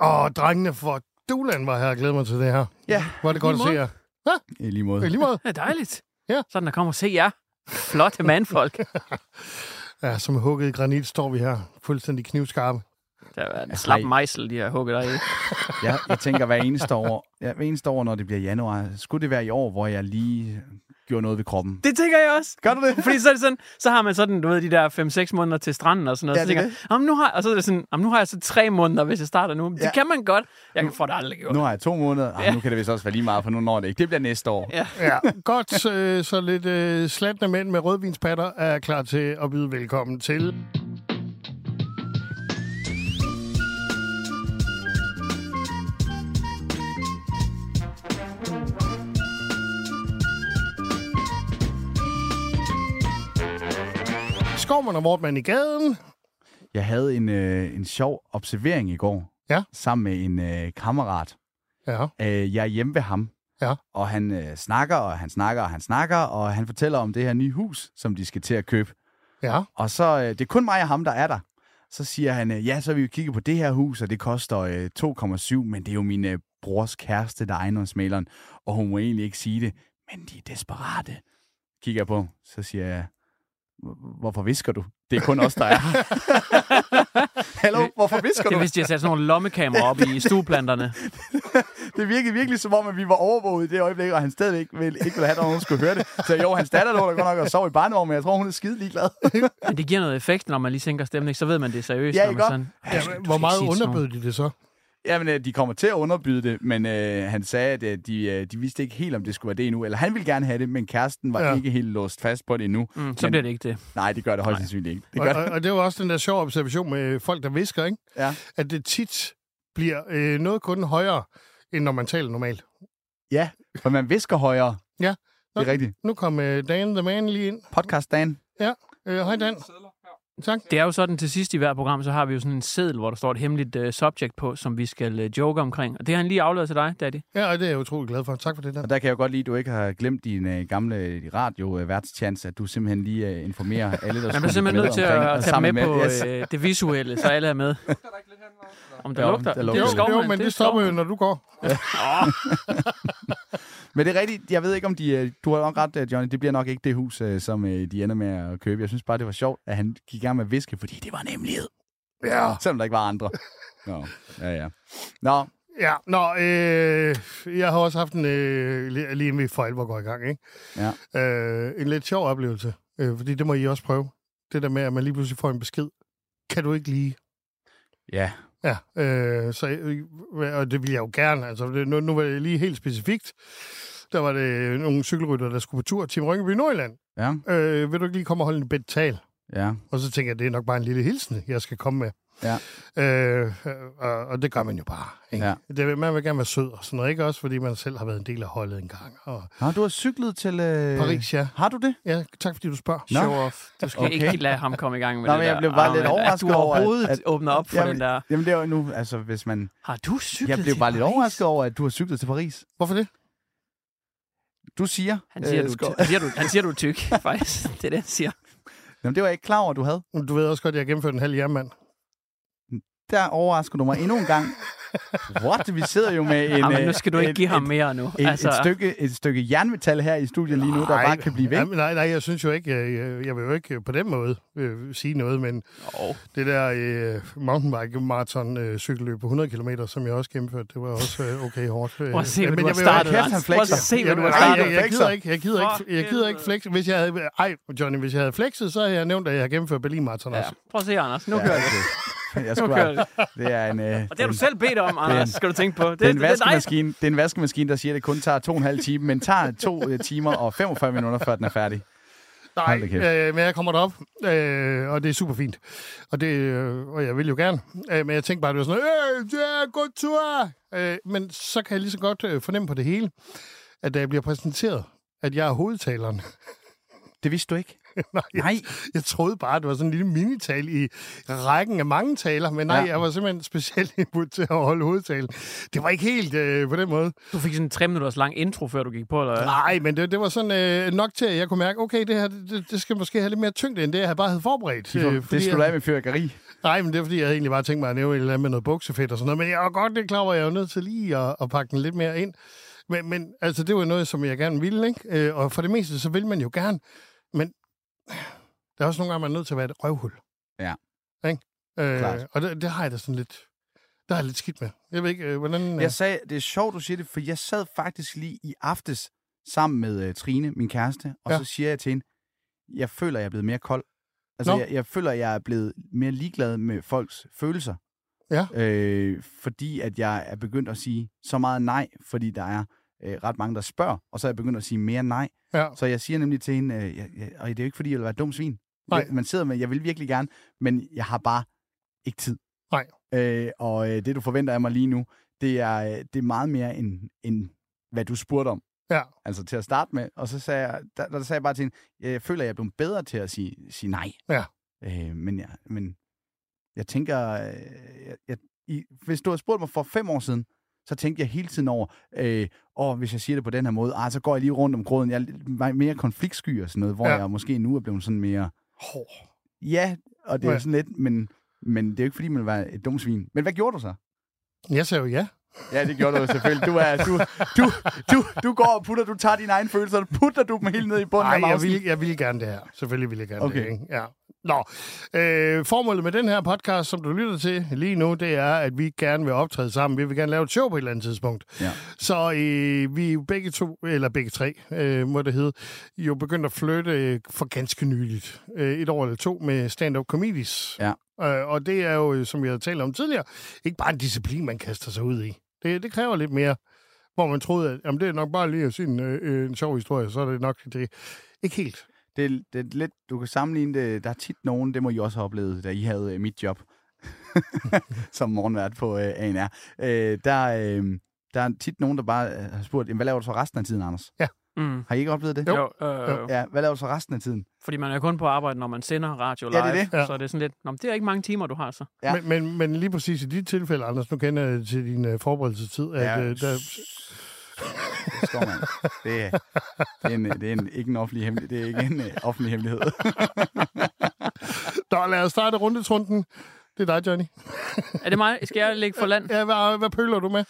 Åh, drengene for Duland var her. Jeg glæder mig til det her. Ja. Var det godt at se jer. Ja, I lige måde. i lige måde. Det er dejligt. Ja. Sådan, der kommer og se jer. Flotte mandfolk. Ja, som hugget i granit står vi her. Fuldstændig knivskarpe. Der er en slap mejsel, de har hugget dig i. Ja, jeg tænker hver eneste år, ja, hver eneste år, når det bliver januar, skulle det være i år, hvor jeg lige gjorde noget ved kroppen. Det tænker jeg også. Gør du det? Fordi så, er det sådan, så har man sådan, du ved, de der 5-6 måneder til stranden og sådan noget. Ja, så det er tænker, jeg, "Jamen, nu har, og så er det sådan, "Jamen, nu har jeg så tre måneder, hvis jeg starter nu. Det Ja. kan man godt. Jeg får det aldrig gjort. Nu har jeg to måneder. Ej, Ja. nu kan det vist også være lige meget, for nu når det ikke. Det bliver næste år. Ja. Ja, godt. øh, Så lidt øh, slatne mænd med rødvinspatter er klar til at byde velkommen til. Skovman og Vortmann i gaden. Jeg havde en, øh, en sjov observering i går. Ja. Sammen med en øh, kammerat. Ja, Øh, jeg er hjemme ved ham. Ja. Og han øh, snakker, og han snakker, og han snakker, og han fortæller om det her nye hus, som de skal til at købe. ja. Og så, øh, det er kun mig og ham, der er der. Så siger han, øh, ja, så vil vi kigge på det her hus, og det koster øh, 2,7, men det er jo min øh, brors kæreste, der er ejendomsmaleren, og hun må egentlig ikke sige det, men de er desperate. Kigger jeg på, så siger jeg, "Hvor- hvorfor visker du? Det er kun os, der er. Hallo, hvorfor visker Det du? er, hvis de har sat sådan nogle lommekameraer op i stueplanterne. Det virkede virkelig som om, at vi var overvåget i det øjeblik, og han stadigvæk vil, ikke ville have, at nogen skulle høre det. Så jo, hans datter lå der godt nok og sov i barnevogn, men jeg tror, hun er skide ligeglad. Men det giver noget effekt, når man lige sænker stemning. Så ved man, det er seriøst. Ja, ikke man sådan, ja "Du skal- du hvor meget ikke sige sådan noget." underbød de det så? Jamen, øh, de kommer til at underbyde det, men øh, han sagde, at øh, de, øh, de vidste ikke helt, om det skulle være det endnu. Eller han ville gerne have det, men kæresten var Ja. ja. ikke helt låst fast på det endnu. Mm, så Men- bliver det ikke det. Nej, det gør det højst sandsynligt ikke. Det Og, gør og, det. og det var også den der sjove observation med folk, der visker, ikke? Ja. At det tit bliver øh, noget kun højere, end når man taler normalt. ja, for man visker højere. Ja. Det er rigtigt. Nu kom øh, Dan the Man lige ind. Podcast Dan. Øh, hej Dan. Tak. Det er jo sådan, til sidst i hver program, så har vi jo sådan en seddel, hvor der står et hemmeligt uh, subject på, som vi skal uh, joke omkring. Og det har han lige afleveret til dig, Daddy. Ja, og det er jeg utrolig glad for. Tak for det, Dan. Og der kan jeg jo godt lide, at du ikke har glemt din øh, gamle radio øh, værtschance, at du simpelthen lige øh, informerer alle, der Man skulle bliver simpelthen med nødt til at, omkring- at og tage med sammen på Yes. øh, det visuelle, så alle er med. Om der Jo, lugter. der Det er lugter jo lidt. skovmand, jo, men er det stopper jo, når du går. Men det er rigtigt. Jeg ved ikke, om de... Du har nok ret, Johnny. Det bliver nok ikke det hus, som de ender med at købe. Jeg synes bare, det var sjovt, at han gik gang med viske, fordi det var en hemmelighed. Ja. Selvom der ikke var andre. Nå, ja, ja. Nå, Ja, nå, øh, jeg har også haft en, øh, lige- vi for alvor går i gang, ikke? Ja. Øh, en lidt sjov oplevelse, øh, fordi det må I også prøve. Det der med, at man lige pludselig får en besked. Kan du ikke lige? ja. Ja, øh, så, øh, og det vil jeg jo gerne. Altså, det, nu, nu var det lige helt specifikt. Der var det nogle cykelrytter, der skulle på tur til Rynkeby Nordjylland. Ja, Øh, vil du ikke lige komme og holde en bedt tal? Ja. Og så tænker jeg, det er nok bare en lille hilsen, jeg skal komme med. Ja. Øh, og, og det gør man jo bare. Ikke? Ja. Det, man vil gerne være sød og sådan noget, ikke også? Fordi man selv har været en del af holdet engang. Og Har du har cyklet til... Øh... Paris, ja. Har du det? Ja, tak fordi du spørger. Nå. Show off. Du skal Okay. ikke lade ham komme i gang med Nå, det men jeg der. blev bare Ah, lidt overrasket At du over, at- overhovedet at- åbner op for Jamen, den der... Jamen, det er jo nu, altså, hvis man... Har du cyklet Jeg blev bare lidt overrasket over, at du har cyklet til Paris. Hvorfor det? Du siger... Han siger, øh, du, han, siger, du, han siger, du er tyk, faktisk. Det er det, han siger. Jamen, det var jeg ikke klar over, du havde. Du ved også godt, at jeg har gennemført en halv jernmand. Der overrasker du mig endnu en gang. What? Vi sidder jo med en... Jamen, nu øh, skal du ikke et- give ham et- mere nu. Et, altså... et, stykke, et stykke jernmetal her i studiet lige nu, der bare kan blive væk. Nej, nej, nej, jeg synes jo ikke, jeg, jeg, jeg vil jo ikke på den måde øh, sige noget, men oh. det der øh, mountainbike marathon øh, cykelløb på 100 km, som jeg også gennemførte, det var også øh, okay hårdt. Øh, Prøv at se, hvad men du jeg har startet, ikke- Hans. Prøv at se, hvad du har Nej, startet. Jeg, jeg, gider ikke, jeg gider ikke, jeg gider ikke flex. Hvis jeg havde, ej, Johnny, hvis jeg havde flexet, så havde jeg nævnt, at jeg har gennemført Berlin Marathon Ja. også. Prøv at se, Anders. Nu Ja, kører det. Jeg skulle kører det. er en... Øh, Og det har du selv bedt om, det er Anders, en- skal du tænke på. Det, Det er en er vaskemaskine, det er en vaskemaskine, der siger, at det kun tager to og en halv time, men tager to øh, timer og 45 minutter, før den er færdig. Nej, øh, men jeg kommer derop, øh, og det er super fint. Og, det, øh, og jeg vil jo gerne. Øh, men jeg tænkte bare, at det var sådan, øh, det er god tur. Øh, men så kan jeg lige så godt øh, fornemme på det hele, at da jeg bliver præsenteret, at jeg er hovedtaleren. Det vidste du ikke? nej, jeg, Nej. jeg troede bare, det var sådan en lille minital i rækken af mange taler, men nej, Ja. jeg var simpelthen specielt input til at holde hovedtalen. Det var ikke helt øh, på den måde. Du fik sådan en tre minutters lang intro, før du gik på, eller? Nej, men det, det var sådan øh, nok til, at jeg kunne mærke, okay, det her, det, det skal måske have lidt mere tyngde, end det, jeg bare havde forberedt. Det, Øh, det skulle jeg- af med fyrkeri. Nej, men det er fordi, jeg havde egentlig bare tænkt mig at nævne et eller andet med noget buksefedt og sådan noget. Men jeg var godt det klar over, at jeg var nødt til lige at, at pakke den lidt mere ind. Men, men altså, det var noget, som jeg gerne ville, ikke? Øh, og for det meste, så vil man jo gerne. Men der er også nogle gange, man er nødt til at være et røvhul. Ja. Ikke? Øh, Klart. og det, det har jeg da sådan lidt... Der er jeg lidt skidt med. Jeg ved ikke, øh, hvordan... øh, Jeg sagde, det er sjovt, du siger det, for jeg sad faktisk lige i aftes sammen med uh, Trine, min kæreste, og Ja. så siger jeg til hende, jeg føler, jeg er blevet mere kold. Altså, jeg, jeg føler, jeg er blevet mere ligeglad med folks følelser. Ja. Øh, fordi at jeg er begyndt at sige så meget nej, fordi der er øh, ret mange, der spørger, og så er jeg begyndt at sige mere nej. Ja. Så jeg siger nemlig til hende, øh, jeg, jeg, og det er jo ikke, fordi jeg vil være dum svin. Nej. Man sidder med, jeg vil virkelig gerne, men jeg har bare ikke tid. Nej. Øh, og øh, det, du forventer af mig lige nu, det er, øh, det er meget mere end, end, hvad du spurgte om. Ja. Altså til at starte med. Og så sagde jeg, der, der sagde jeg bare til hende, jeg føler, jeg er blevet bedre til at sige, sige nej. Ja. Øh, men, jeg, men jeg tænker, øh, jeg, jeg, i, hvis du havde spurgt mig for fem år siden, så tænkte jeg hele tiden over, øh, åh, hvis jeg siger det på den her måde, ah, så går jeg lige rundt om gråden. Jeg er mere konfliktsky og sådan noget, hvor Ja. jeg måske nu er blevet sådan mere... Hård. Ja, og det er Ja. sådan lidt, men, men det er jo ikke, fordi man være et dumt svin. Men hvad gjorde du så? Jeg sagde jo ja. Ja, det gjorde du selvfølgelig. Du, er, du, du, du, du går og putter, du tager dine egne følelser, og putter du dem helt ned i bunden Nej, af jeg vil, jeg vil gerne det her. Selvfølgelig vil jeg gerne Okay. det. Ikke? Ja. Nå, øh, formålet med den her podcast, som du lytter til lige nu, det er, at vi gerne vil optræde sammen. Vi vil gerne lave et show på et eller andet tidspunkt. Ja. Så øh, vi er jo begge to, eller begge tre, øh, må det hedde, jo begyndt at flytte øh, for ganske nyligt. Øh, et år eller to med stand-up comedies. Ja. Øh, og det er jo, øh, som vi havde talt om tidligere, ikke bare en disciplin, man kaster sig ud i. Det, det kræver lidt mere, hvor man troede, at jamen, det er nok bare lige at sige en, øh, en sjov historie, så er det nok det. Ikke helt. Det, er, det er lidt, du kan sammenligne det, der er tit nogen, det må I også have oplevet, da I havde øh, mit job som morgenvært på øh, ANR. Øh, der, øh, der er tit nogen, der bare øh, har spurgt, hvad laver du så resten af tiden, Anders? Ja. Mm. Har I ikke oplevet det? Jo, øh, jo. Ja, hvad laver du så resten af tiden? Fordi man er kun på arbejde, når man sender radio Ja, live. det er det. Ja. Så er det sådan lidt, Nå, men det er ikke mange timer, du har så. Ja. Men, men, men lige præcis i dit tilfælde, Anders, nu kender jeg til din uh, forberedelsestid, at Ja, uh, der, Skov, mand. Det er, det er, en, det er en, ikke en offentlig hemmelighed. Det er ikke en uh, offentlig hemmelighed. der lad os starte rundetrunden. Det er dig, Johnny. Er det mig? Skal jeg lægge for land? Ja, hvad, hvad pøler du med?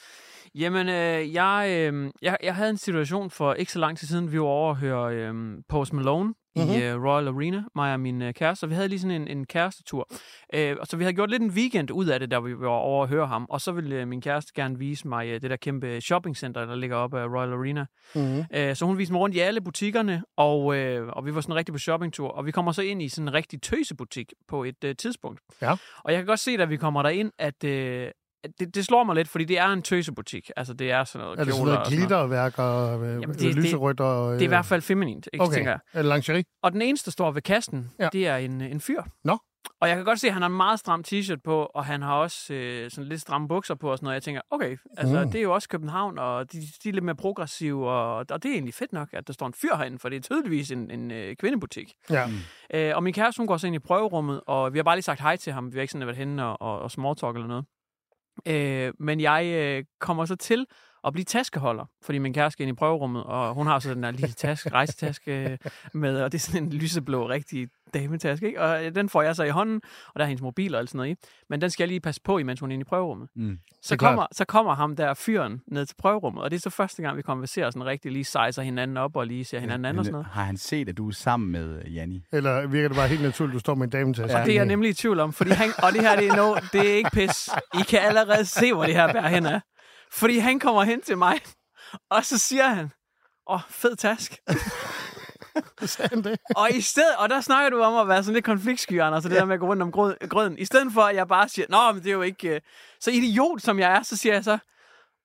Jamen, øh, jeg, øh, jeg, jeg havde en situation for ikke så lang tid siden, vi var over at høre øh, Post Malone mm-hmm. Mhm. i øh, Royal Arena, mig og min øh, kæreste, og vi havde lige sådan en, en kærestetur. Øh, og så vi havde gjort lidt en weekend ud af det, da vi var over at høre ham, og så ville øh, min kæreste gerne vise mig øh, det der kæmpe shoppingcenter, der ligger oppe af Royal Arena. Mm-hmm. Øh, så hun viste mig rundt i alle butikkerne, og, øh, og vi var sådan rigtig på shoppingtur, og vi kommer så ind i sådan en rigtig tøsebutik på et øh, tidspunkt. Ja. Og jeg kan godt se, da vi kommer derind, at... At det, det slår mig lidt, fordi det er en tøsebutik. Altså, det er sådan noget Er det sådan kjoler noget og sådan noget. glitterværk og øh, Jamen, det- lyserødt? Og, øh, Det er i hvert fald feminint, ikke, okay. tænker jeg. Er det lingerie? Og den eneste, der står ved kassen, Ja. det er en, en fyr. Nå. Og jeg kan godt se, at han har en meget stram t-shirt på, og han har også øh, sådan lidt stramme bukser på og sådan noget. Jeg tænker, okay, altså Mm. det er jo også København, og de, de er lidt mere progressive, og, og det er egentlig fedt nok, at der står en fyr herinde, for det er tydeligvis en, en øh, kvindebutik. Ja. Øh, og min kæreste, hun går så ind i prøverummet, og vi har bare lige sagt hej til ham. Vi har ikke sådan været henne og, og, og small talk eller noget. Øh, men jeg øh, kommer så til at blive taskeholder, fordi min kæreste skal ind i prøverummet, og hun har så den der lille taske, rejsetaske med, og det er sådan en lyseblå, rigtig dametaske, ikke? Og øh, den får jeg så i hånden, og der er hendes mobil og alt sådan noget i. Men den skal jeg lige passe på, imens hun er inde i prøverummet. Mm. Så klart. kommer, så kommer ham der fyren ned til prøverummet, og det er så første gang, vi konverserer sådan rigtig, lige sejser hinanden op og lige ser hinanden an og sådan noget. Har han set, at du er sammen med øh, Janni? Eller virker det bare helt naturligt, at du står med en dametaske? Og det er jeg nemlig i tvivl om, fordi han, og det her det er, no, det er ikke pis. I kan allerede se, hvor det her bærer hen af. Fordi han kommer hen til mig, og så siger han, åh, oh, fed task. Sagde han det? Og i stedet, og der snakker du om at være sådan lidt konfliktsky, Anders, og det der med at gå rundt om grød, grøden. I stedet for, at jeg bare siger, nå, men det er jo ikke... øh, Så idiot, som jeg er, så siger jeg så,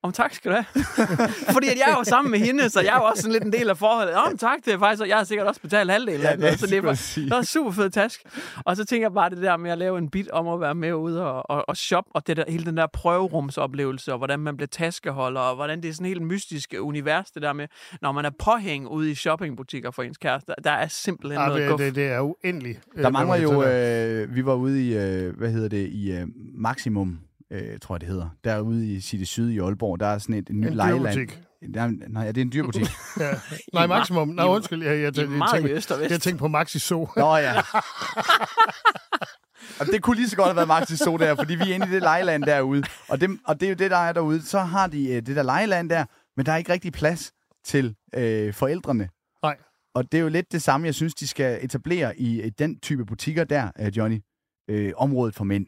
om tak skal du have. Fordi at jeg er jo sammen med hende, så jeg er jo også sådan lidt en del af forholdet. Om tak, det er faktisk, og jeg har sikkert også betalt halvdelen Ja, af det er. Så det er, sige. bare, det er en super fed task. Og så tænker jeg bare det der med at lave en bit om at være med ude og, og, og shoppe, og det der, hele den der prøverumsoplevelse, og hvordan man bliver taskeholder, og hvordan det er sådan helt mystisk univers, det der med, når man er påhæng ude i shoppingbutikker for ens kæreste. Der er simpelthen Ja, noget det, guf. det, det er uendeligt. øh, Der når mangler man jo, øh, vi var ude i, øh, hvad hedder det, i øh, Maximum, øh, tror jeg det hedder. Derude i City Syd i Aalborg, der er sådan et, et nyt dyrebutik. Der, er- nej, ja, det er en dyrbutik. Ja. Nej, maksimum. Nej, undskyld. Jeg, jeg, jeg, jeg, tænkte, i øst og vest. jeg tænkte på Maxi So. Nå ja. Og det kunne lige så godt have været Maxi So der, fordi vi er inde i det lejeland derude. Og det, og det er jo det, der er derude. Så har de øh, det der lejeland der, men der er ikke rigtig plads til øh, forældrene. Nej. Og det er jo lidt det samme, jeg synes, de skal etablere i, i den type butikker der, øh, Johnny. Øh, området for mænd.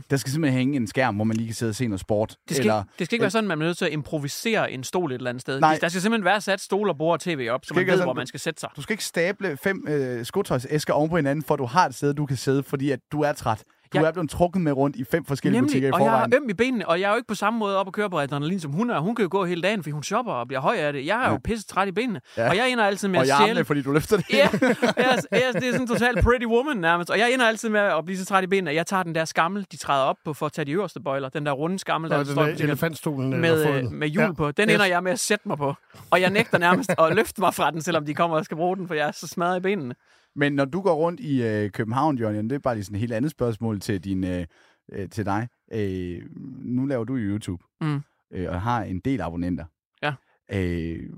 Mm. Der skal simpelthen hænge en skærm, hvor man lige kan sidde og se noget sport. Det skal, eller, ikke, det skal ikke være sådan, at man er nødt til at improvisere en stol et eller andet sted. Nej. Der skal simpelthen være sat stol og bord og tv op, så man ved, sådan- hvor man skal sætte sig. Du skal ikke stable fem øh, skotøjsæsker oven på hinanden, for du har et sted, du kan sidde, fordi at du er træt. Du Ja. er blevet trukket med rundt i fem forskellige butikker i og jeg forvejen. har øm i benene, og jeg er jo ikke på samme måde op at køre på adrenalin, som hun er. Hun kan jo gå hele dagen, fordi hun shopper og bliver høj af det. Jeg er jo pisse træt i benene, Ja. og jeg ender altid med og at stjæle... armene, fordi du løfter det. Ja, jeg, jeg, det er sådan en total pretty woman nærmest. Og jeg ender altid med at blive så træt i benene, at jeg tager den der skammel, de træder op på for at tage de øverste bøjler. Den der runde skammel, der Og står der butikken elefantstolen. øh, med, øh, med hjul Ja. på. Den Yes. ender jeg med at sætte mig på. Og jeg nægter nærmest at løfte mig fra den, selvom de kommer og skal bruge den, for jeg er så smadret i benene. Men når du går rundt i øh, København, Jørgen, det er bare lige sådan et helt andet spørgsmål til, din, øh, øh, til dig. Øh, nu laver du YouTube, Mm. øh, og har en del abonnenter. Ja. Øh,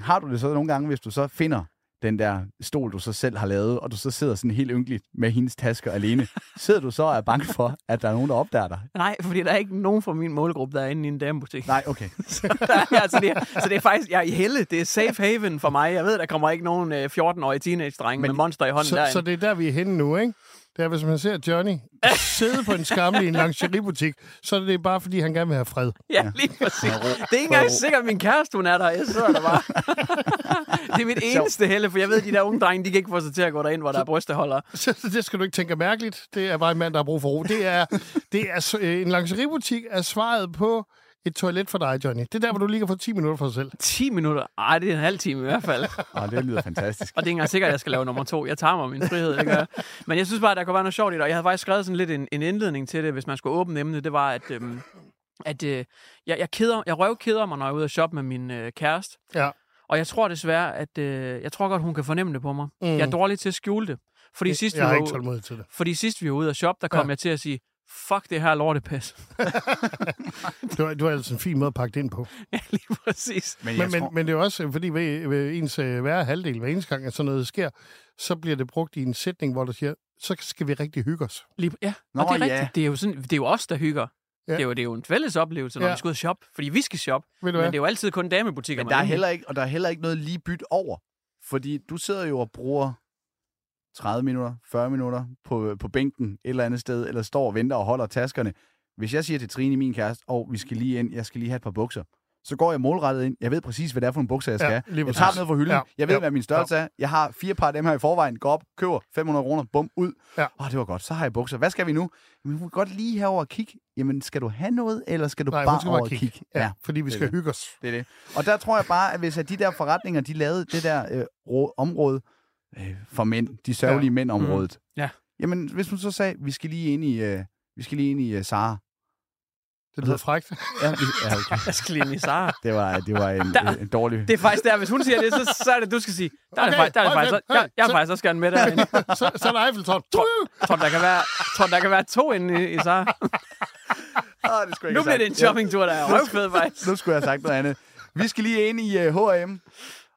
har du det så nogle gange, hvis du så finder den der stol, du så selv har lavet, og du så sidder sådan helt ynkeligt med hendes tasker alene. Sidder du så og er bange for, at der er nogen, der opdager dig? Nej, fordi der er ikke nogen fra min målgruppe, der er inde i en damebutik. Nej, okay. så, der, er- altså, det er, så det er faktisk, jeg er i helle. Det er safe haven for mig. Jeg ved, der kommer ikke nogen øh, 14-årige teenage-dreng med monster i hånden Så, derinde. så det er der, vi er henne nu, ikke? Det er, hvis man ser Johnny sidde på en skammel i en lingeriebutik, så er det bare, fordi han gerne vil have fred. Ja, lige præcis. Det er ikke engang sikkert, at min kæreste, hun er der. Jeg sidder der bare. det er mit eneste helle, for jeg ved, at de der unge drenge, de kan ikke få sig til at gå derind, hvor der er brysteholder. Så så det skal du ikke tænke mærkeligt. Det er bare en mand, der har brug for ro. Det er, det er øh, en lingeriebutik er svaret på et toilet for dig, Johnny. Det er der, hvor du lige kan få 10 minutter for dig selv. 10 minutter? Ej, det er en halv time i hvert fald. Og det lyder fantastisk. Og det er ikke engang sikkert, at jeg skal lave nummer to. Jeg tager mig min frihed, det gør jeg. Men jeg synes bare, at der kunne være noget sjovt i det. Og jeg havde faktisk skrevet sådan lidt en, en indledning til det, hvis man skulle åbne emnet. Det var, at, øhm, at øh, jeg, jeg, keder, jeg røvkeder mig, når jeg er ude at shoppe med min øh, kæreste. Ja. Og jeg tror desværre, at øh, jeg tror godt, hun kan fornemme det på mig. Mm. Mm. Jeg er dårlig til at skjule det. Fordi sidst, jeg vi var ikke ude- til det. Fordi sidst vi var ude at shoppe, der kom ja. jeg til at sige, fuck det her lortepis. Du, har- du har altså en fin måde at pakke det ind på. ja, lige præcis. Men, Men, tror, men det er jo også, fordi ved, ved ens øh, hver halvdel, hver eneste gang, at sådan noget sker, så bliver det brugt i en sætning, hvor du siger, så skal vi rigtig hygge os. Lige, ja, Nå, og det er ja. rigtigt. Det er jo, sådan, det er jo os, der hygger. Ja. Ja. Det, er jo, det er jo en fælles oplevelse, når Ja. ja. vi skal ud og shoppe. Fordi vi skal shoppe. Men hvad? det er jo altid kun damebutikker. men der er heller ikke, og der er heller ikke noget lige byt over. Fordi du sidder jo og bruger 30 minutter, 40 minutter på, på bænken et eller andet sted, eller står og venter og holder taskerne. Hvis jeg siger til Trine, min kæreste, og vi skal lige ind, jeg skal lige have et par bukser, så går jeg målrettet ind. Jeg ved præcis, hvad det er for nogle bukser, jeg skal Ja, have. Jeg tager dem ned fra hylden. Ja, Jeg ved, ja, hvad min størrelse er. Jeg har fire par af dem her i forvejen. Går op, køber 500 kroner, bum, ud. Ja. Åh, det var godt. Så har jeg bukser. Hvad skal vi nu? Jamen, hun kan godt lige herover og kigge. Jamen, skal du have noget, eller skal du Nej, bare skal over og kigge. kigge? Ja, fordi vi skal det. hygge os. Det er det. Og der tror jeg bare, at hvis at de der forretninger, de lavede det der øh, rå- område øh, for mænd, de sørgelige ja. mænd-området. Ja. Jamen, hvis hun så sagde, vi skal lige ind i, uh, vi skal lige ind i uh, Sara. Det lyder frækt. Ja, vi, ja okay. Jeg skal lige ind i Sara. Det var, det var en, Der- en, dårlig... Det er faktisk der, hvis hun siger det, så, så er det, du skal sige. Der er det Okay, faktisk, der er det okay, faktisk, jeg, jeg er så- faktisk også gerne med derinde. så, så er der Eiffeltårn. tror, der kan være, tror, der kan være to inde i, i Sara. Ah, det Nu bliver det en shoppingtur, der er røvfed, faktisk. Nu skulle jeg have sagt noget andet. Vi skal lige ind i uh, H&M.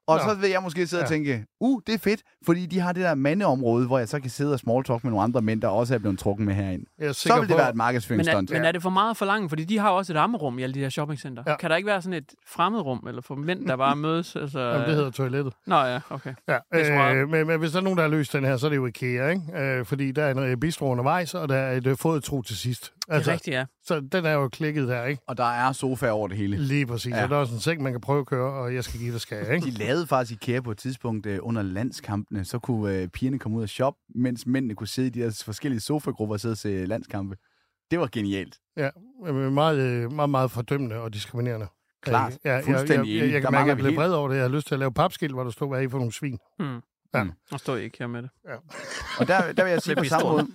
Og Nå. så vil jeg måske sidde og tænke, uh, det er fedt, fordi de har det der mandeområde, hvor jeg så kan sidde og small talk med nogle andre mænd, der også er blevet trukket med herind. Er Så vil det på, være et Men markedsføringsstunt. er, men er det for meget for langt? Fordi de har også et ammerum i alle de her shoppingcenter. Ja. Kan der ikke være sådan et fremmedrum, eller for mænd, der bare mødes? Altså, Jamen, det hedder toilettet. Nå ja, okay. Ja, øh, men, men hvis der er nogen, der har løst den her, så er det jo IKEA, ikke? Øh, fordi der er en øh, bistro undervejs, og der er et øh, fodtro til sidst. Det er rigtigt, ja. Så den er jo klikket der, ikke? Og der er sofaer over det hele. Lige præcis. Ja. Og der er også en seng, man kan prøve at køre, og jeg skal give det skal jeg, De ikke? lavede faktisk IKEA på et tidspunkt øh, under landskampene, så kunne øh, pigerne komme ud og shoppe, mens mændene kunne sidde i de her forskellige sofagrupper og sidde og se landskampe. Det var genialt. Ja, meget, øh, meget, meget fordømmende og diskriminerende. Klart. Ja, jeg, jeg, Fuldstændig jeg, jeg, jeg Der kan mærke, at jeg vi blev vred over det. Jeg har lyst til at lave papskilt, hvor der stod, hvad er I for nogle svin? Hmm. Ja. Mm. Og står I ikke her med det. Og der, der vil jeg sige på samme måde,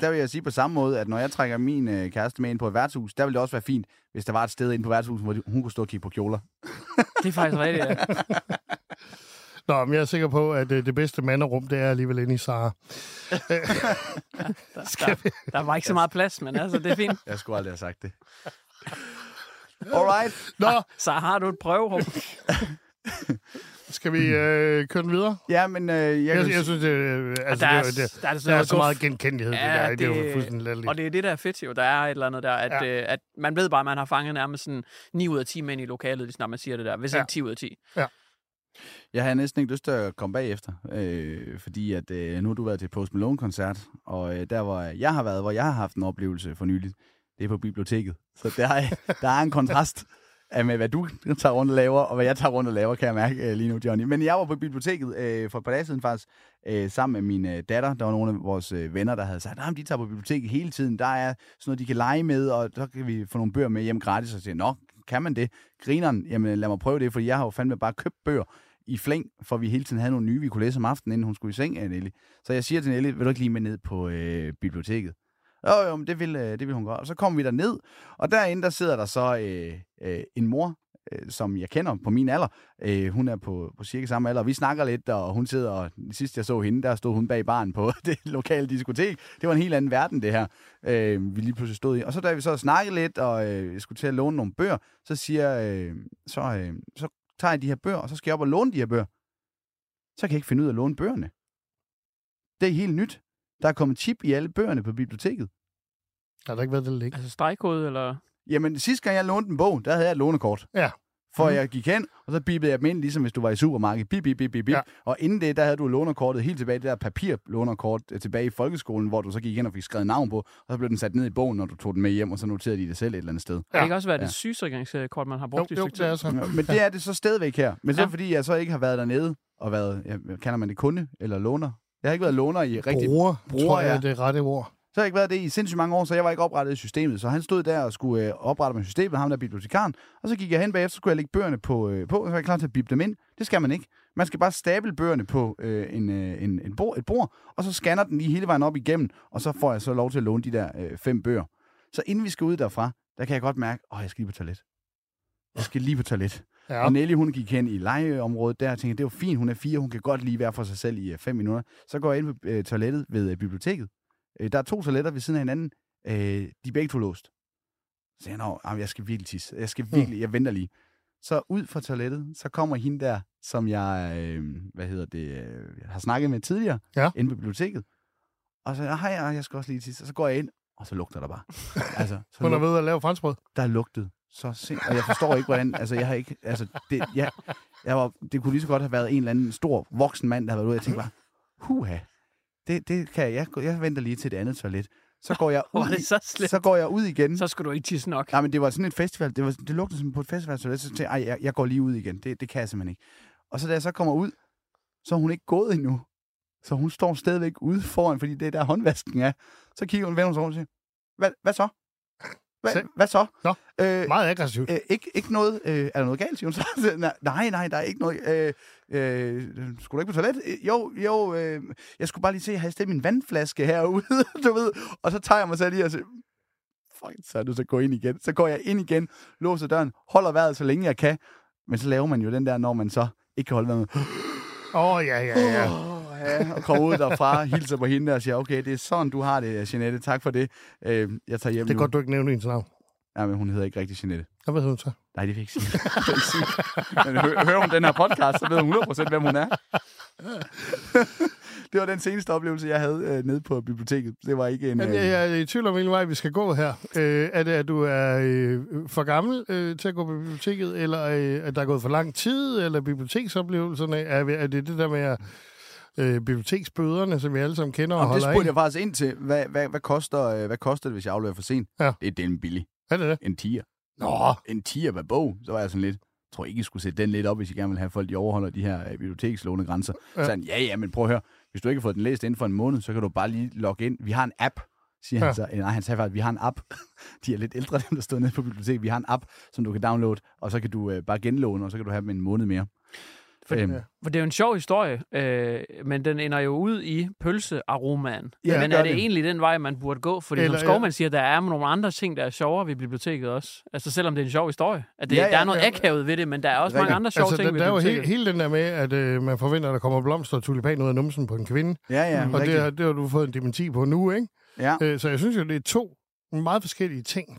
der vil jeg sige på samme måde, at når jeg trækker min øh, kæreste med ind på et værtshus, der vil det også være fint, hvis der var et sted ind på værtshuset, hvor hun kunne stå og kigge på kjoler. Det er faktisk rigtigt, ja. Nå, men jeg er sikker på, at øh, det bedste manderum, det er alligevel inde i Sara. Der, der var ikke så meget plads, men altså, det er fint. Jeg skulle aldrig have sagt det. Alright. Nå, Så har du et prøverum. skal vi øh, køre den videre? Ja, men øh, jeg, Jeg, jeg synes, det, øh, altså, der er- det, det, der er der, sådan der er så meget genkendelighed ja, det der. Det, det er jo fuldstændig latterligt. Og det er det, der er fedt jo. Der er et eller andet der, at, Ja. ja. øh, at man ved bare, at man har fanget nærmest sådan 9 ud af 10 mænd i lokalet, lige snart man siger det der. Hvis Ja. ikke 10 ud af 10. Jeg har næsten ikke lyst til at komme bagefter, øh, fordi at øh, nu har du været til Post Malone-koncert, og øh, der, hvor jeg har været, hvor jeg har haft en oplevelse for nyligt, det er på biblioteket. Så der er, der er en kontrast med, hvad du tager rundt og laver, og hvad jeg tager rundt og laver, kan jeg mærke øh, lige nu, Johnny. Men jeg var på biblioteket øh, for et par dage siden faktisk, øh, sammen med min øh, datter. Der var nogle af vores øh, venner, der havde sagt, at de tager på biblioteket hele tiden. Der er sådan noget, de kan lege med, og så kan vi få nogle bøger med hjem gratis. Og sige, nå, kan man det? Grineren, jamen lad mig prøve det, for jeg har jo fandme bare købt bøger i flæng, for vi hele tiden havde nogle nye, vi kunne læse om aftenen, inden hun skulle i seng, øh, Nelly. Så jeg siger til Nelly, vil du ikke lige med ned på øh, biblioteket? Jo, jo, men det vil, øh, det vil hun godt. Og så kommer vi der ned, og derinde, der sidder der så øh, øh, en mor, øh, som jeg kender på min alder. Øh, hun er på, på cirka samme alder, og vi snakker lidt, og hun sidder, og sidst jeg så hende, der stod hun bag baren på det lokale diskotek. Det var en helt anden verden, det her, øh, vi lige pludselig stod i. Og så da vi så snakkede lidt, og øh, jeg skulle til at låne nogle bøger, så siger øh, så, øh, så tager jeg de her bøger, og så skal jeg op og låne de her bøger. Så kan jeg ikke finde ud af at låne bøgerne. Det er helt nyt. Der er kommet chip i alle bøgerne på biblioteket. Har der ikke været det længe? Altså stregkode, eller... Jamen, sidste gang jeg lånte en bog, der havde jeg et lånekort. Ja. For Mhm. jeg gik hen, og så bipede jeg dem ind, ligesom hvis du var i supermarkedet. Bip, bip, bip, bip, bip. Ja. Og inden det, der havde du lånekortet helt tilbage, det der papirlånerkort øh, tilbage i folkeskolen, hvor du så gik hen og fik skrevet navn på, og så blev den sat ned i bogen, når du tog den med hjem, og så noterede de det selv et eller andet sted. Ja. Det kan også være Ja. det sygesikringskort, man har Jo, brugt i et jo, det er tid. så. Ja, men det er det så stadigvæk her. Men så Ja. fordi jeg så ikke har været dernede, og været, ja, kalder man det kunde eller låner? Jeg har ikke været låner i rigtig... Bruger, Bruger, tror jeg, ja. er det rette ord. Så har jeg ikke været det i sindssygt mange år, så jeg var ikke oprettet i systemet. Så han stod der og skulle øh, oprette med systemet, ham der bibliotekaren. Og så gik jeg hen bagefter, så skulle jeg lægge bøgerne på, øh, på og så var jeg klar til at bippe dem ind. Det skal man ikke. Man skal bare stable bøgerne på øh, en, øh, en, en bord, et bord, og så scanner den lige hele vejen op igennem, og så får jeg så lov til at låne de der øh, fem bøger. Så inden vi skal ud derfra, der kan jeg godt mærke, åh, jeg skal lige på toilet. Jeg skal lige på toilet. Ja. Og Nelly, hun gik hen i legeområdet der, og tænkte, det var fint, hun er fire, hun kan godt lige være for sig selv i øh, fem minutter. Så går jeg ind på øh, toilettet ved øh, biblioteket. Øh, der er to toiletter ved siden af hinanden. Øh, de er begge to låst. Så siger jeg, "Nå, jamen, jeg skal virkelig tisse. Jeg skal virkelig, jeg venter lige. Så ud fra toilettet, så kommer hende der, som jeg, øh, hvad hedder det, øh, har snakket med tidligere, Ja. inde på biblioteket. Og så, hej, jeg skal også lige tisse. Og så går jeg ind, og så lugter der bare. altså, så Hun er ved at lave franskbrød. der lugtede så sind... Og jeg forstår ikke, hvordan... Altså, jeg har ikke... Altså, det, jeg, jeg var, det kunne lige så godt have været en eller anden stor voksen mand, der har været ude. Jeg tænkte bare, huha, det, det kan jeg... Jeg, venter lige til det andet toilet. Så går jeg ud, det så slemt? så går jeg ud igen. Så skulle du ikke tisse nok. Nej, men det var sådan et festival. Det, var, det lugtede som på et festival, så jeg tænkte, ej, jeg, jeg går lige ud igen. Det, det kan jeg simpelthen ikke. Og så da jeg så kommer ud, så er hun ikke gået endnu. Så hun står stadigvæk ude foran, fordi det er der håndvasken er. Så kigger hun vender sig rundt og siger, hvad, hvad så? Hvad, Selv- hvad så? Nå, Øh, meget aggressivt. øh, ikke, ikke noget... Øh, er der noget galt, siger hun så? nej, nej, der er ikke noget... Øh, øh, skulle du ikke på toilet? Øh, Jo, jo, øh, jeg skulle bare lige se, at jeg stillet min vandflaske herude, du ved. Og så tager jeg mig selv lige og siger, fuck, så er du så gå ind igen. Så går jeg ind igen, låser døren, holder vejret så længe jeg kan. Men så laver man jo den der, når man så ikke kan holde vejret. Åh, oh, ja, ja, ja. Åh, ja, og kommer ud derfra, hilser på hende og siger, okay, det er sådan, du har det, Jeanette. Tak for det. Øh, jeg tager hjem Det er nu. godt, du ikke nævner hendes navn. Ja, men hun hedder ikke rigtig Jeanette. Hvad ved hun så? Nej, det vil jeg ikke sige. Jeg ikke. Men hø- hører hun den her podcast, så ved hun 100% hvem hun er. det var den seneste oplevelse, jeg havde øh, nede på biblioteket. Det var ikke en... Jeg, Øh, jeg er i tvivl om, hvilken vej vi skal gå her. Øh, er det, at du er øh, for gammel øh, til at gå på biblioteket, eller øh, at der er gået for lang tid, eller biblioteksoplevelserne? Er, er det det der med at, øh, biblioteksbøderne, som vi alle sammen kender og Jamen, det holder spurgte af? jeg faktisk ind til. Hvad, hvad, hvad, koster, øh, hvad koster det, hvis jeg afleverer for sent? Ja. Det er den billig. Er det det? En tier. Nå, En tier hver bog. Så var jeg sådan lidt... Jeg tror ikke, I skulle sætte den lidt op, hvis I gerne vil have folk, de overholder de her øh, bibliotekslånegrænser. Ja. Ja. Så han, ja, ja, men prøv at høre. Hvis du ikke har fået den læst inden for en måned, så kan du bare lige logge ind. Vi har en app, siger Ja. han så. Nej, han sagde faktisk, vi har en app. De er lidt ældre, dem der står nede på biblioteket. Vi har en app, som du kan downloade, og så kan du øh, bare genlåne, og så kan du have dem en måned mere. For, Øhm, ja. for det er jo en sjov historie, øh, men den ender jo ud i pølsearomaen. Ja, men er det det. egentlig den vej, man burde gå? Fordi Eller- som Skovman siger, der er nogle andre ting, der er sjovere ved biblioteket også. Altså selvom det er en sjov historie. At det, Ja, ja, ja, der er noget ja. akavet ved det, men der er også mange Rigtigt. andre sjove altså, ting der, ved der er jo biblioteket. hele, hele den der med, at øh, man forventer, at der kommer blomster og tulipan ud af numsen på en kvinde. Ja, ja, og det, rigtigt. har, det har du fået en dementi på nu, ikke? Ja. Øh, så jeg synes jo, det er to meget forskellige ting.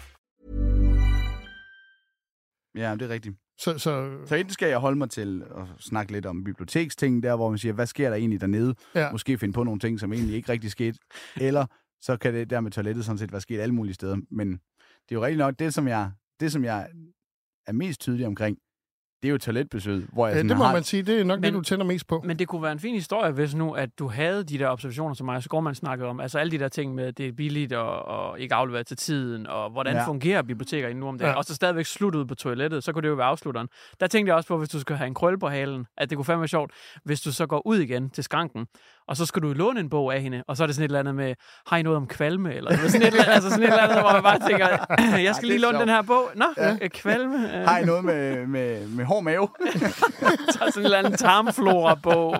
Ja, det er rigtigt. Så, så Så enten skal jeg holde mig til at snakke lidt om biblioteksting, der hvor man siger, hvad sker der egentlig dernede? Ja. Måske finde på nogle ting, som egentlig ikke rigtig skete. Eller så kan det der med toilettet sådan set være sket alle mulige steder. Men det er jo rigtig nok, det som jeg, det, som jeg er mest tydelig omkring, det er jo toiletbesøg, hvor jeg ja, sådan det må har... man sige, det er nok men, det, du tænder mest på. Men det kunne være en fin historie, hvis nu, at du havde de der observationer, som Maja Skorman snakkede om. Altså alle de der ting med, at det er billigt og, og ikke afleveret til tiden, og hvordan Ja. fungerer biblioteker nu om dagen. Ja. Ja. Og så stadigvæk slut ud på toilettet, så kunne det jo være afslutteren. Der tænkte jeg også på, hvis du skal have en krølle på halen, at det kunne fandme være sjovt, hvis du så går ud igen til skranken, og så skal du låne en bog af hende, og så er det sådan et eller andet med, har I noget om kvalme? Eller sådan et, eller- altså sådan et eller andet, hvor man bare tænker, jeg skal er lige låne sjovt. den her bog. Nå, Ja. ja. kvalme. øh, Har I noget med, med, med hård mave? Så sådan en eller anden tarmflora-bog.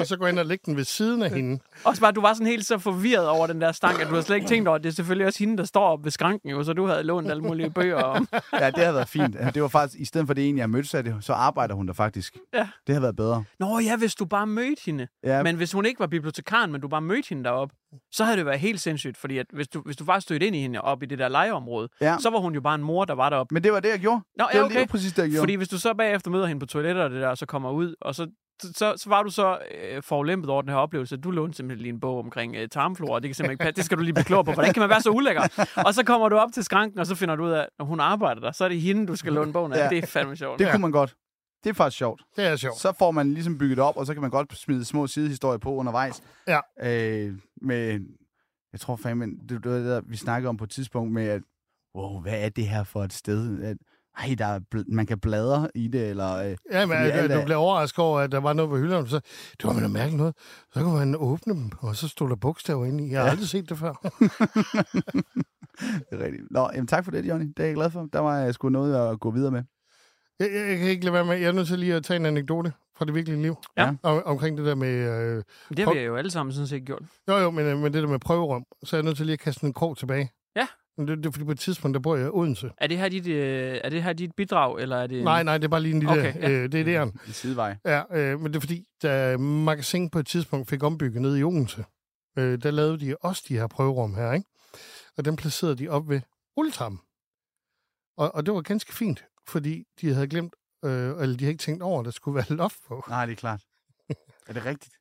Og så gå ind og lægge den ved siden af hende. Også bare, du var sådan helt så forvirret over den der stank, at du har slet ikke tænkt over, at det er selvfølgelig også hende, der står oppe ved skranken, jo, så du havde lånt alle mulige bøger om. ja, det har været fint. Det var faktisk, i stedet for det ene, jeg mødte, så, det, så arbejder hun der faktisk. Ja. Det har været bedre. Nå ja, hvis du bare mødte hende. Ja, Men hvis hun ikke var bibliotekaren, men du bare mødte hende deroppe, så havde det været helt sindssygt, fordi at hvis, du, hvis du bare stødte ind i hende op i det der legeområde, Ja. så var hun jo bare en mor, der var deroppe. men det var det, jeg gjorde. Nå, det ja, var okay. lige præcis det, jeg gjorde. Fordi hvis du så bagefter møder hende på toilettet og det der, og så kommer ud, og så, så, så var du så øh, forulæmpet over den her oplevelse. Du lånte simpelthen lige en bog omkring øh, tarmflora, og det kan simpelthen ikke passe. Det skal du lige blive klog på. Hvordan kan man være så ulækker? Og så kommer du op til skranken, og så finder du ud af, at når hun arbejder der, så er det hende, du skal låne bogen af. Ja. Det er fandme sjovt. det Ja. kunne man godt. Det er faktisk sjovt. Det er sjovt. Så får man ligesom bygget op, og så kan man godt smide små sidehistorier på undervejs. Ja. Øh, med, jeg tror fandme, det, var det der, vi snakkede om på et tidspunkt med, at wow, hvad er det her for et sted? At, ej, der er, bl- man kan bladre i det, eller... Øh, Ja, men fordi at, alt at er- du blev overrasket over, at der var noget på hylderne. Så, det var man da mærkeligt noget. Så kunne man åbne dem, og så stod der bogstaver inde i. Jeg har Ja. aldrig set det før. det er rigtigt. Nå, jamen, tak for det, Johnny. Det er jeg glad for. Der var jeg sgu noget at gå videre med. Jeg, jeg, jeg kan ikke lade være med. Jeg er nødt til lige at tage en anekdote fra det virkelige liv. Ja. Om, omkring det der med... Øh, Det har vi jo alle sammen sådan set gjort. jo, jo, men, øh, men det der med prøverum. Så er jeg nødt til lige at kaste en krog tilbage. Ja. Men det, det er fordi på et tidspunkt, der bor jeg i Odense. Er det her dit, øh, er det her dit bidrag, eller er det... Nej, nej, det er bare lige en lille... Okay, ja. øh, det er det, I sidevej. Ja, øh, men det er fordi, da Magasin på et tidspunkt fik ombygget ned i Odense, øh, der lavede de også de her prøverum her, ikke? Og dem placerede de op ved rulletrappen. Og, og det var ganske fint, fordi de havde glemt, øh, eller de havde ikke tænkt over, at der skulle være loft på. Nej, det er klart. er det rigtigt?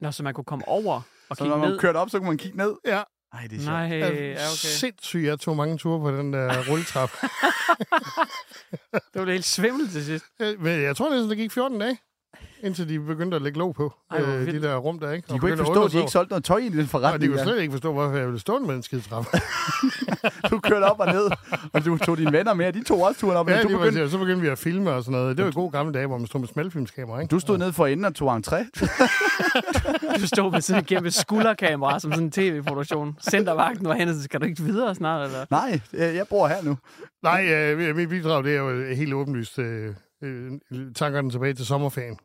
Nå, så man kunne komme over og Så kigge når man ned. kørte op, så kunne man kigge ned? Ja, Ej, det er Nej, sjovt. ja, Jeg er okay. Sindssygt, jeg tog mange ture på den der rulletrap. Det var det helt svimmel til sidst. Øh, Men jeg tror næsten, det gik 14 dage, indtil de begyndte at lægge låg på Ej, øh, de der rum der, ikke? De kunne ikke forstå, at de ikke solgte noget tøj i den Og de forretning. kunne slet ikke forstå, hvorfor jeg ville stå med den skide trappe. Du kørte op og ned, og du tog dine venner med. De tog også turen op. men ja, du, begyndte, præcis. så begyndte vi at filme og sådan noget. Det var gode gamle dage, hvor man stod med smalfilmskamera, ikke? du stod ned for enden og tog entré. Du stod med sådan et kæmpe skulderkamera, som sådan en tv-produktion. Centervagten var henne, så skal du ikke videre snart, eller? Nej, jeg, jeg bor her nu. Nej, øh, mit bidrag, det er jo helt åbenlyst. Øh, øh, tankerne tilbage til sommerferien.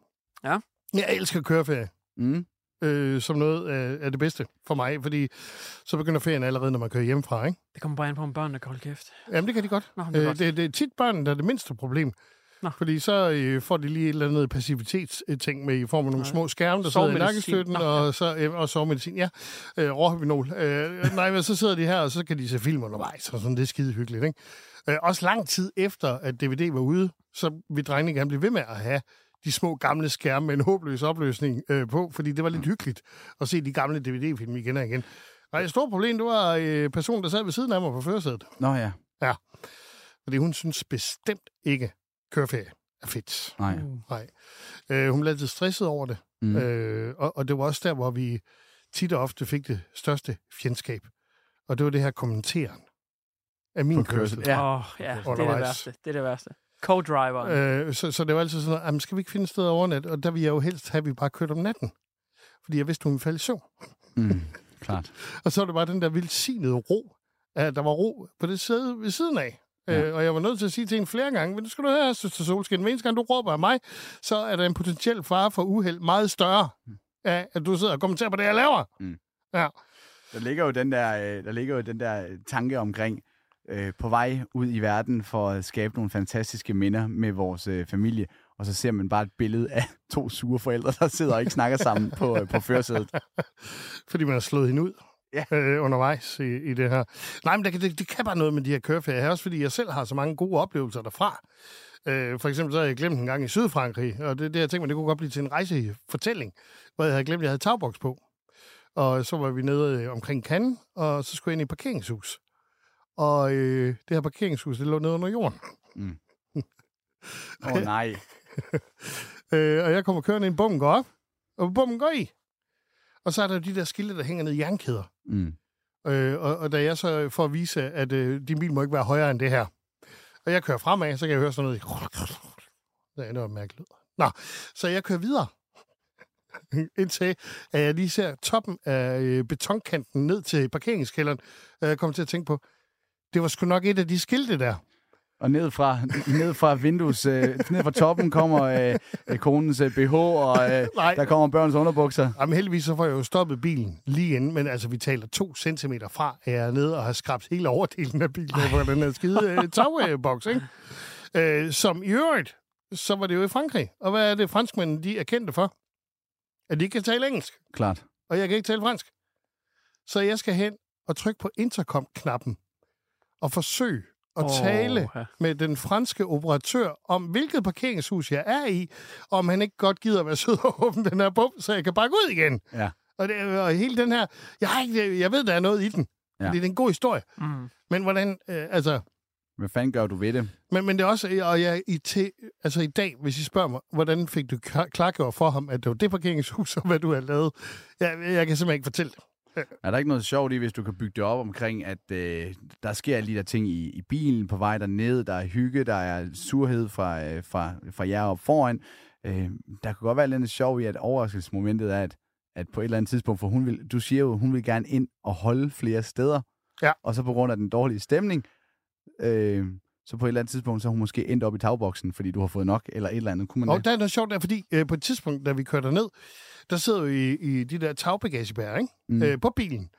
Ja. Jeg elsker køreferie. Mm. Øh, som noget af, af det bedste for mig, fordi så begynder ferien allerede, når man kører hjemmefra, ikke? Det kommer bare ind på, om børnene kan holde kæft. Jamen, det kan de godt. Nå, det er øh, godt. det, det er tit børnene, der er det mindste problem. Nå. Fordi så øh, får de lige et eller andet passivitetsting med i form af nogle Nej. små skærme, der sidder i nakkestøtten, og, så, øh, og sovemedicin, ja. Øh, Råhypnol. Øh, nej, men så sidder de her, og så kan de se film undervejs, og sådan, det er skide hyggeligt, ikke? Øh, også lang tid efter, at DVD var ude, så vil drengene gerne blive ved med at have de små gamle skærme med en håbløs opløsning øh, på, fordi det var lidt hyggeligt at se de gamle DVD-film igen og igen. Nej, et stort problem, det var øh, personen, der sad ved siden af mig på førersædet. Nå ja. Ja. Fordi hun synes bestemt ikke, køreferie er fedt. Nej. Nej. Øh, hun blev altid stresset over det. Mm. Mm. Øh, og, og det var også der, hvor vi tit og ofte fik det største fjendskab. Og det var det her kommenteren af min kørsel, kørsel. Ja. Åh, oh, ja, det er det værste. Det er det værste. Co-driver. Øh, så, så det var altid sådan, noget, "Jamen, skal vi ikke finde et sted over nat? Og der ville jeg jo helst have, at vi bare kørte om natten. Fordi jeg vidste, hun ville falde i søvn. Mm. Klart. Og så var det bare den der velsignede ro. At der var ro på det sæde ved siden af. Ja. Øh, og jeg var nødt til at sige til hende flere gange, men nu skal du høre, søster Solskin, hver eneste gang du råber af mig, så er der en potentiel fare for uheld meget større af, at du sidder og kommenterer på det, jeg laver. Mm. Ja. Der ligger jo den der, øh, der ligger jo den der tanke omkring øh, på vej ud i verden for at skabe nogle fantastiske minder med vores øh, familie, og så ser man bare et billede af to sure forældre, der sidder og ikke snakker sammen på, øh, på førersædet. Fordi man har slået hende ud Ja. øh, undervejs i, i det her. Nej, men det, kan- det, det kan bare noget med de her køreferier her, også fordi jeg selv har så mange gode oplevelser derfra. Øh, for eksempel så havde jeg glemt en gang i Sydfrankrig, og det, det jeg tænkte mig, det kunne godt blive til en rejsefortælling, hvor jeg havde glemt, at jeg havde tagboks på. Og så var vi nede øh, omkring Cannes, og så skulle jeg ind i et parkeringshus. Og øh, det her parkeringshus, det lå nede under jorden. Åh oh, nej. Øh, og jeg kommer kørende ind, bommen går op, og bommen går i. Og så er der jo de der skilte, der hænger ned i jernkæder. Mm. Øh, og, og da jeg så får at vise, at øh, din bil må ikke være højere end det her. Og jeg kører fremad, så kan jeg høre sådan noget. Ja, det var mærkeligt. Nå, så jeg kører videre. Indtil at jeg lige ser toppen af øh, betonkanten ned til parkeringskælderen. Jeg kommer til at tænke på, det var sgu nok et af de skilte der. Og ned fra, ned fra vindues, øh, ned fra toppen kommer øh, øh, konens øh, BH, og øh, Nej. der kommer børns underbukser. Jamen heldigvis så får jeg jo stoppet bilen lige inden, men altså vi taler to centimeter fra, at jeg er nede og har skrabt hele overdelen af bilen over den her skide øh, tagboks, ikke? Øh, som i øvrigt, så var det jo i Frankrig. Og hvad er det, franskmændene de er kendte for? At de ikke kan tale engelsk, Klart. og jeg kan ikke tale fransk. Så jeg skal hen og trykke på intercom-knappen og forsøge at tale ja. med den franske operatør om, hvilket parkeringshus jeg er i, og om han ikke godt gider være sød og åbne den her bum, så jeg kan bakke ud igen. Ja. Og, det, og hele den her, jeg, har ikke, jeg ved, der er noget i den. Ja. Det er en god historie. Mm. Men hvordan, øh, altså, Hvad fanden gør du ved det? men, men det er også, og jeg i, til, altså i dag, hvis I spørger mig, hvordan fik du klar- klargjort for ham, at det var det parkeringshus, og hvad du har lavet, jeg, jeg kan simpelthen ikke fortælle det. Er der ikke noget sjovt i, hvis du kan bygge det op omkring, at øh, der sker alle de der ting i, i bilen på vej derned, der er hygge, der er surhed fra, øh, fra, fra jer op foran. Øh, der kan godt være lidt sjov i, at overraskelsesmomentet er, at, at på et eller andet tidspunkt, for hun vil, du siger jo, hun vil gerne ind og holde flere steder, Ja. og så på grund af den dårlige stemning, øh, så på et eller andet tidspunkt, så er hun måske endt op i tagboksen, fordi du har fået nok, eller et eller andet. Kunne man Og det? der er noget sjovt der, fordi øh, på et tidspunkt, da vi kørte ned, der sidder vi i, i de der tagbagagebær, ikke? Mm. Øh, på bilen.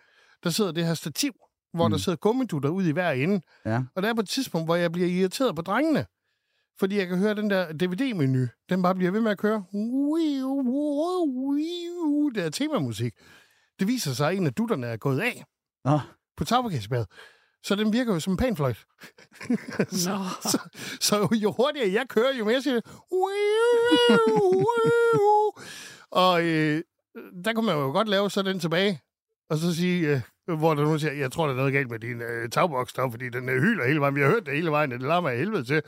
Der sidder det her stativ, hvor mm. der sidder gummidutter ud i hver ende. Ja. Og der er på et tidspunkt, hvor jeg bliver irriteret på drengene. Fordi jeg kan høre den der DVD-menu. Den bare bliver ved med at køre. Det er temamusik. Det viser sig, at en af dutterne er gået af Nå, på tagbagagebæret. Så den virker jo som en panfløjt. så, Nå. så, så jo hurtigere jeg kører, jo mere siger det. Og øh, der kunne man jo godt lave så den tilbage, og så sige, øh, hvor der nogen siger, jeg tror, der er noget galt med din øh, tagboks, der, fordi den øh, hyler hele vejen. Vi har hørt det hele vejen, og det larmer af helvede til.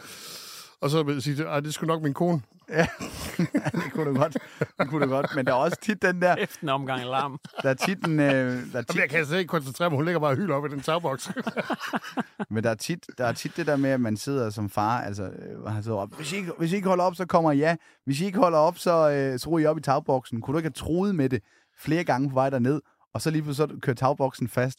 Og så vil jeg sige, at det skulle nok min kone. Ja, det kunne du godt. Det kunne du godt. Men der er også tit den der... Efter en omgang alarm. Der er tit en... Øh, der er tit, Jamen, jeg kan slet ikke koncentrere mig. Hun ligger bare og hyler op i den tagboks. Men der er, tit, der er tit det der med, at man sidder som far, altså, øh, han sidder op, hvis I, ikke, hvis I ikke holder op, så kommer ja. Hvis I ikke holder op, så, øh, så I op i tagboksen. Kunne du ikke have troet med det flere gange på vej derned, og så lige pludselig så kører tagboksen fast,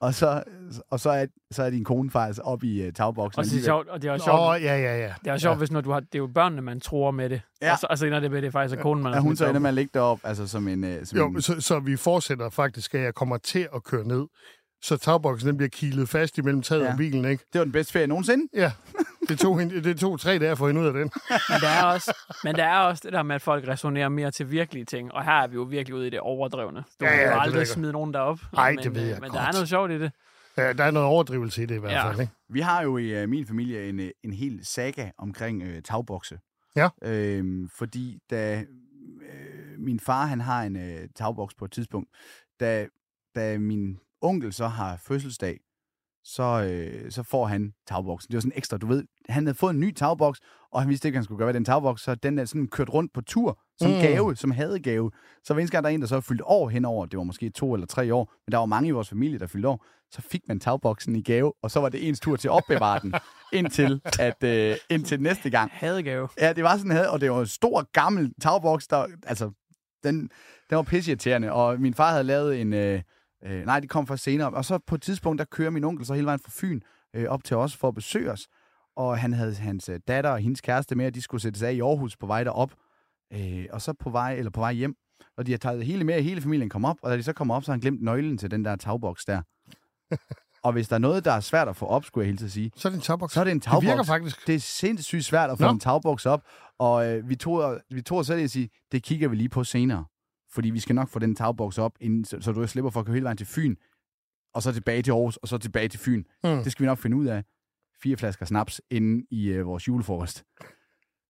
og så, og så, er, så er din kone faktisk op i uh, tagboksen. Og det er sjovt, og det er også sjovt. Åh, ja, ja, ja. Det er jo sjovt, Ja. hvis når du har, det er jo børnene, man tror med det. Ja. Og så, og så ender det med, det faktisk er konen, man Ja, hun så ender at ligge derop, altså som en... Uh, som Jo, en så, så vi fortsætter faktisk, at jeg kommer til at køre ned. Så tagboksen den bliver kilet fast imellem taget. Ja. og bilen, ikke? det var den bedste ferie nogensinde. Ja. Det tog, hende, det tog tre dage at få hende ud af den. Men der, er også, men der er også det der med, at folk resonerer mere til virkelige ting. Og her er vi jo virkelig ude i det overdrevne. Du Ja, ja, jo aldrig jeg smide nogen derop. Ej, men, det ved øh, jeg Men godt. der er noget sjovt i det. Ja, der er noget overdrivelse i det i hvert Ja. fald, ikke? Vi har jo i uh, min familie en, øh, en hel saga omkring uh, tagbokse. Ja. Øhm, fordi da øh, min far han har en øh, tagboks på et tidspunkt, da, da min onkel så har fødselsdag, så, øh, så får han tagboksen. Det var sådan ekstra, du ved, han havde fået en ny tagboks, og han vidste ikke, at han skulle gøre ved den tagboks, så den er sådan kørt rundt på tur, som Mm. gave, som hadegave. Så hver eneste gang, der er en, der så fyldt år henover, det var måske to eller tre år, men der var mange i vores familie, der fyldte år, så fik man tagboksen i gave, og så var det ens tur til at opbevare den, indtil, at, øh, indtil næste gang. Hadegave. Ja, det var sådan her, og det var en stor, gammel tagboks, der, altså, den, den var pisseirriterende, og min far havde lavet en, øh, øh, nej, det kom først senere, og så på et tidspunkt, der kører min onkel så hele vejen fra Fyn øh, op til os for at besøge os, og han havde hans øh, datter og hendes kæreste med, og de skulle sættes af i Aarhus på vej derop, øh, og så på vej, eller på vej hjem, og de har taget det hele med, hele familien kom op, og da de så kommer op, så har han glemt nøglen til den der tagboks der. og hvis der er noget, der er svært at få op, skulle jeg hele tiden sige, Så er det en tagboks. så er det en Det tagboks. virker faktisk. Det er sindssygt svært at få Nå. Nå. en tagboks op, og øh, vi tog, vi tog os selv i at sige, det kigger vi lige på senere. Fordi vi skal nok få den tagboks op, inden, så, så du slipper for at køre hele vejen til Fyn, og så tilbage til Aarhus, og så tilbage til Fyn. Mm. Det skal vi nok finde ud af. Fire flasker snaps inden i øh, vores julefrokost.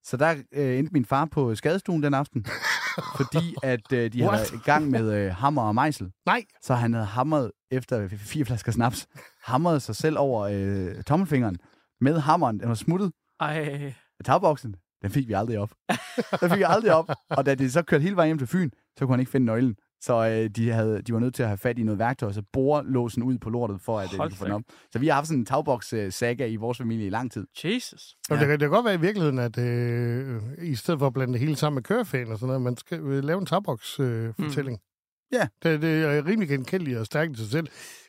Så der øh, endte min far på skadestuen den aften, fordi at øh, de havde i gang med øh, hammer og mejsel. Nej. Så han havde hamret efter fire flasker snaps, hamret sig selv over øh, tommelfingeren med hammeren. Den var smuttet. Ej, Tagboksen, den fik vi aldrig op. Den fik vi aldrig op. Og da de så kørte hele vejen hjem til Fyn, så kunne han ikke finde nøglen. Så øh, de, havde, de var nødt til at have fat i noget værktøj, og så bore låsen ud på lortet, for at øh, de kunne få den op. Så vi har haft sådan en tagboks-saga i vores familie i lang tid. Jesus. Ja. Det, kan, det kan godt være i virkeligheden, at øh, i stedet for at blande det hele sammen med køreferien og sådan noget, man skal øh, lave en tagboks-fortælling. Øh, fortælling. Ja. Det, det er rimelig genkendeligt og stærkt i sig selv,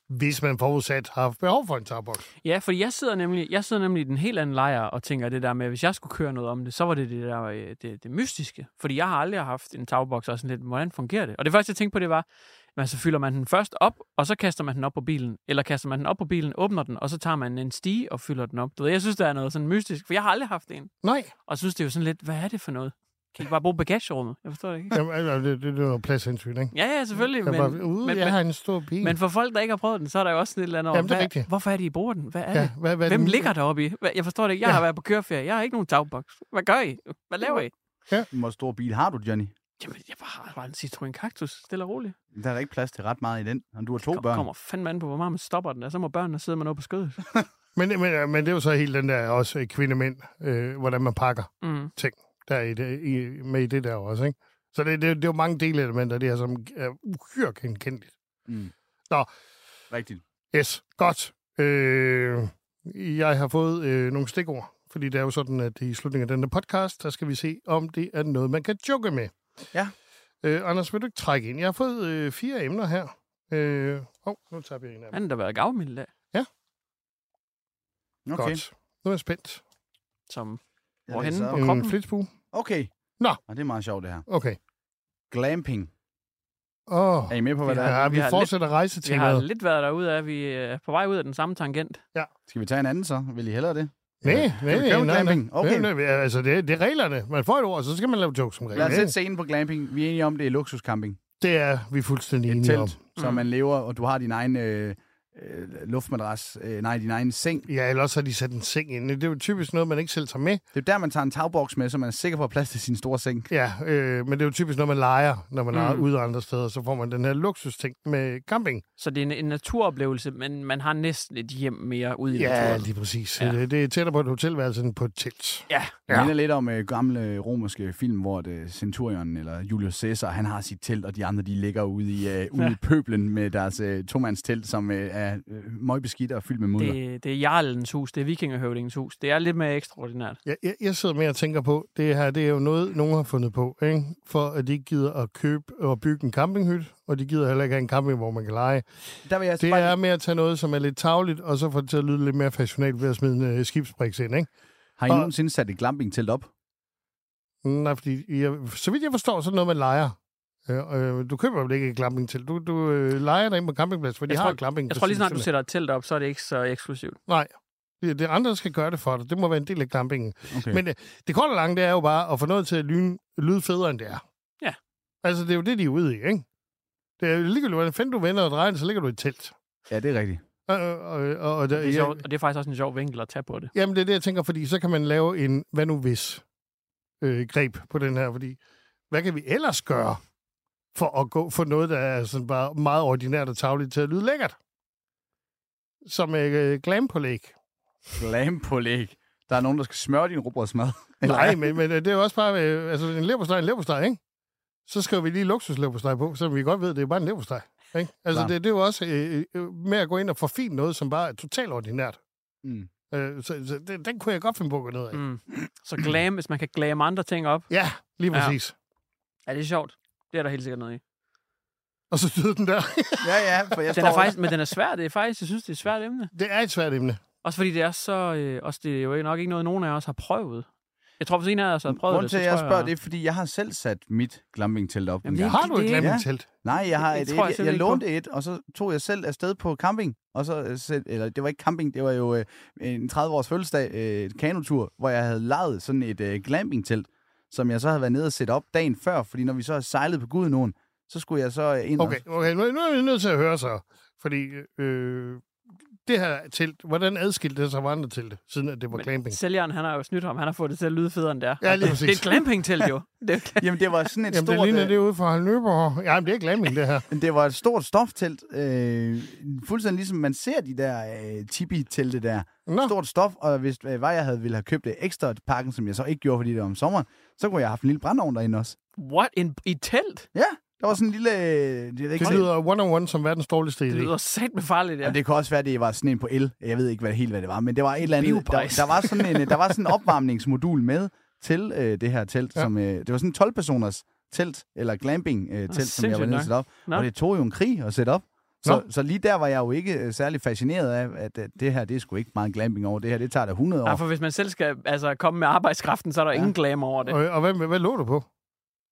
hvis man forudsat har haft behov for en tagboks. Ja, for jeg sidder nemlig, jeg sidder nemlig i den helt anden lejr og tænker det der med, at hvis jeg skulle køre noget om det, så var det det der øh, det, det mystiske. Fordi jeg har aldrig haft en tagboks og sådan lidt, hvordan fungerer det? Og det første, jeg tænkte på, det var, men så fylder man den først op, og så kaster man den op på bilen. Eller kaster man den op på bilen, åbner den, og så tager man en stige og fylder den op. Du ved, jeg synes, der er noget sådan mystisk, for jeg har aldrig haft en. Nej. Og synes, det er jo sådan lidt, hvad er det for noget? Kan I bare bruge bagagerummet? Jeg forstår det ikke. Jamen, altså, det, det, det er noget pladshensyn, ikke? Ja, ja, selvfølgelig. Jeg Men, bare, ude, men, jeg har en stor bil. men for folk, der ikke har prøvet den, så er der jo også sådan et eller andet Jamen, over, det er hvad, rigtigt. hvorfor er det, I bruger den? Hvad er ja, det? hvad, hvad Hvem det- ligger deroppe i? Jeg forstår det ikke. Jeg Ja. har været på køreferie. Jeg har ikke nogen tagboks. Hvad gør I? Hvad laver I? Hvor stor bil har du, Johnny? Jamen, jeg bare har en Citroën Cactus. Stille og roligt. Der er da ikke plads til ret meget i den, og du har to Kom, børn. kommer fandme an på, hvor meget man stopper den. Og så må børnene sidde med noget på skødet. Men, men, men det er jo så helt den der også kvindemænd, øh, hvordan man pakker Mm. ting der er i det, i, med i det der også, ikke? Så det, det, det er jo mange delelementer, af det her, som er uhyre genkendeligt. Mm. Nå. Rigtigt. Yes, godt. Øh, jeg har fået øh, nogle stikord, fordi det er jo sådan, at i slutningen af denne podcast, der skal vi se, om det er noget, man kan joke med. Ja. Øh, Anders, vil du ikke trække ind? Jeg har fået øh, fire emner her. Øh, oh, nu tager vi en af dem. Han har været gavmild i dag. Okay. Godt. Nu er jeg spændt. Som, Jeg hvorhenne på op. En kroppen? flitsbue? Okay. Nå. Og det er meget sjovt, det her. Okay. Glamping. Åh, Er I med på, hvad Vi det er? ja, vi, vi fortsætter Vi rejsetemaet. har lidt været derude af. Vi er på vej ud af den samme tangent. Skal vi tage en anden så? Vil I hellere det? Nej, vi nej, nej, glamping? Okay. Nej, nej, altså, det, det er reglerne. Man får et ord, så skal man lave jokes som regel. Lad os sætte scenen på glamping. Vi er enige om, det er luksuscamping. Det er vi fuldstændig Et enige om. telt, så man lever, og du har din egen øh, øh, luftmadras, øh, nej, din egen seng. Ja, eller også har de sat en seng ind. Det er jo typisk noget, man ikke selv tager med. Det er jo der, man tager en tagboks med, så man er sikker på at plads til sin store seng. Ja, øh, men det er jo typisk noget, man leger, når man Mm. er ude andre steder. Så får man den her luksusting med camping. Så det er en, en naturoplevelse, men man har næsten et hjem mere ude i Ja, naturen. lige præcis. Ja. Ja. Det, det er tættere på et hotelværelse end på et telt. Ja. Det minder lidt om øh, gamle romerske film, hvor det, Centurion eller Julius Caesar, han har sit telt, og de andre de ligger ude i, øh, ude Ja. i pøblen med deres øh, tomandstelt, som øh, er øh, møgbeskidt og fyldt med mudder. Det, det er Jarlens hus, det er vikingehøvdingens hus. Det er lidt mere ekstraordinært. Jeg, jeg, jeg sidder med og tænker på, det her det er jo noget, nogen har fundet på, ikke? for at de ikke gider at købe og bygge en campinghytte, og de gider heller ikke have en camping, hvor man kan lege. Der vil jeg Det er med at tage noget, som er lidt tavligt, og så få det til at lyde lidt mere fashionabelt ved at smide en uh, skibsbriks ind. Ikke? Har I Og- nogensinde sat et glamping-telt op? Nej, fordi jeg, så vidt jeg forstår, så er det noget, man leger. Øh, øh, du køber vel ikke et glampingtelt. Du, du øh, leger dig ind på campingplads, for de Jeg har tror, et glamping. jeg tror lige snart, du sætter et telt op, så er det ikke så eksklusivt. Nej, det det er andre, der skal gøre det for dig. Det må være en del af glampingen. Okay. Men øh, det korte og lange, det er jo bare at få noget til at lyne, lyde federe, end det er. Ja. Altså, det er jo det, de er ude i, ikke? Det er ligegyldigt, hvordan fanden du vender og drejer så ligger du i et telt. Ja, det er rigtigt. Og, og, og, og, Det er der, sjovt, og det er faktisk også en sjov vinkel at tage på det. Jamen, det er det, jeg tænker, fordi så kan man lave en hvad nu hvis øh, greb på den her, fordi hvad kan vi ellers gøre for at gå for noget, der er sådan bare meget ordinært og tavligt til at lyde lækkert? Som øh, glampålæg. Glampålæg. Der er nogen, der skal smøre din rugbrødsmad. Nej, men, men øh, det er jo også bare, øh, altså en leverpostej er en leverpostej, ikke? Så skriver vi lige luksusleverpostej på, så vi godt ved, at det er bare en leverpostej. Ikke? Altså, Klar. det, det er jo også øh, øh, med at gå ind og forfine noget, som bare er totalt ordinært. Mm. Øh, så så det, den kunne jeg godt finde på at gå ned af. Mm. Så glam, hvis man kan glame andre ting op. Ja, lige Ja. præcis. Ja, det er sjovt. Det er der helt sikkert noget i. Og så døde den der. ja, ja, for jeg Den er faktisk, men den er svær. Det er faktisk, jeg synes, det er et svært emne. Det er et svært emne. Også fordi det er så... Øh, også det er jo nok ikke noget, nogen af os har prøvet. Jeg tror, hvis en af os har prøvet Grunden det, til, at jeg spørger, det er, fordi jeg har selv sat mit glamping-telt op. Jamen, gang. Har du et glampingtelt? Nej, jeg har et, jeg jeg, jeg, på. lånte et, og så tog jeg selv afsted på camping. Og så øh, eller det var ikke camping, det var jo øh, en 30-års fødselsdag, øh, et kanotur, hvor jeg havde lejet sådan et øh, glamping-telt, som jeg så havde været nede og sætte op dagen før, fordi når vi så sejlet på Gudenåen, så skulle jeg så øh, ind Okay, okay nu, nu er vi nødt til at høre så. Fordi øh, det her telt, hvordan adskilte det sig fra andre telte, siden at det var glamping? Sælgeren, han har jo snydt ham. Han har fået det til at lyde federe, end det er. Ja, lige det præcis. er et glamping-telt, jo. Det Jamen, det var sådan et Jamen, stort... det ligner øh, det ude fra Nyborg. Jamen, det er glamping, det her. Men det var et stort stoftelt, øh, fuldstændig ligesom man ser de der øh, tipi-telte der. Nå. Stort stof, og hvis øh, var jeg havde ville have købt det ekstra til pakken, som jeg så ikke gjorde, fordi det var om sommeren, så kunne jeg have haft en lille brændeovn derinde også. What? En, I et telt? Ja, der var sådan en lille... Øh, det, er ikke Det lyder one-on-one som verdens dårligste idé. Det lyder sat med farligt, ja. Ja. Og det kan også være, at det var sådan en på el. Jeg ved ikke hvad, helt, hvad det var, men det var et eller andet... Der, der, var sådan en, der var sådan en opvarmningsmodul med til øh, det her telt. Ja. Som, øh, det var sådan en 12-personers telt, eller glamping-telt, øh, som jeg var nede sætte op. Nå. Og det tog jo en krig at sætte op. Så, Nå. så lige der var jeg jo ikke øh, særlig fascineret af, at, at det her, det er sgu ikke meget glamping over. Det her, det tager da 100 år. Ja, for hvis man selv skal altså, komme med arbejdskraften, så er der ja. ingen glam over det. Og, og hvad, hvad lå du på?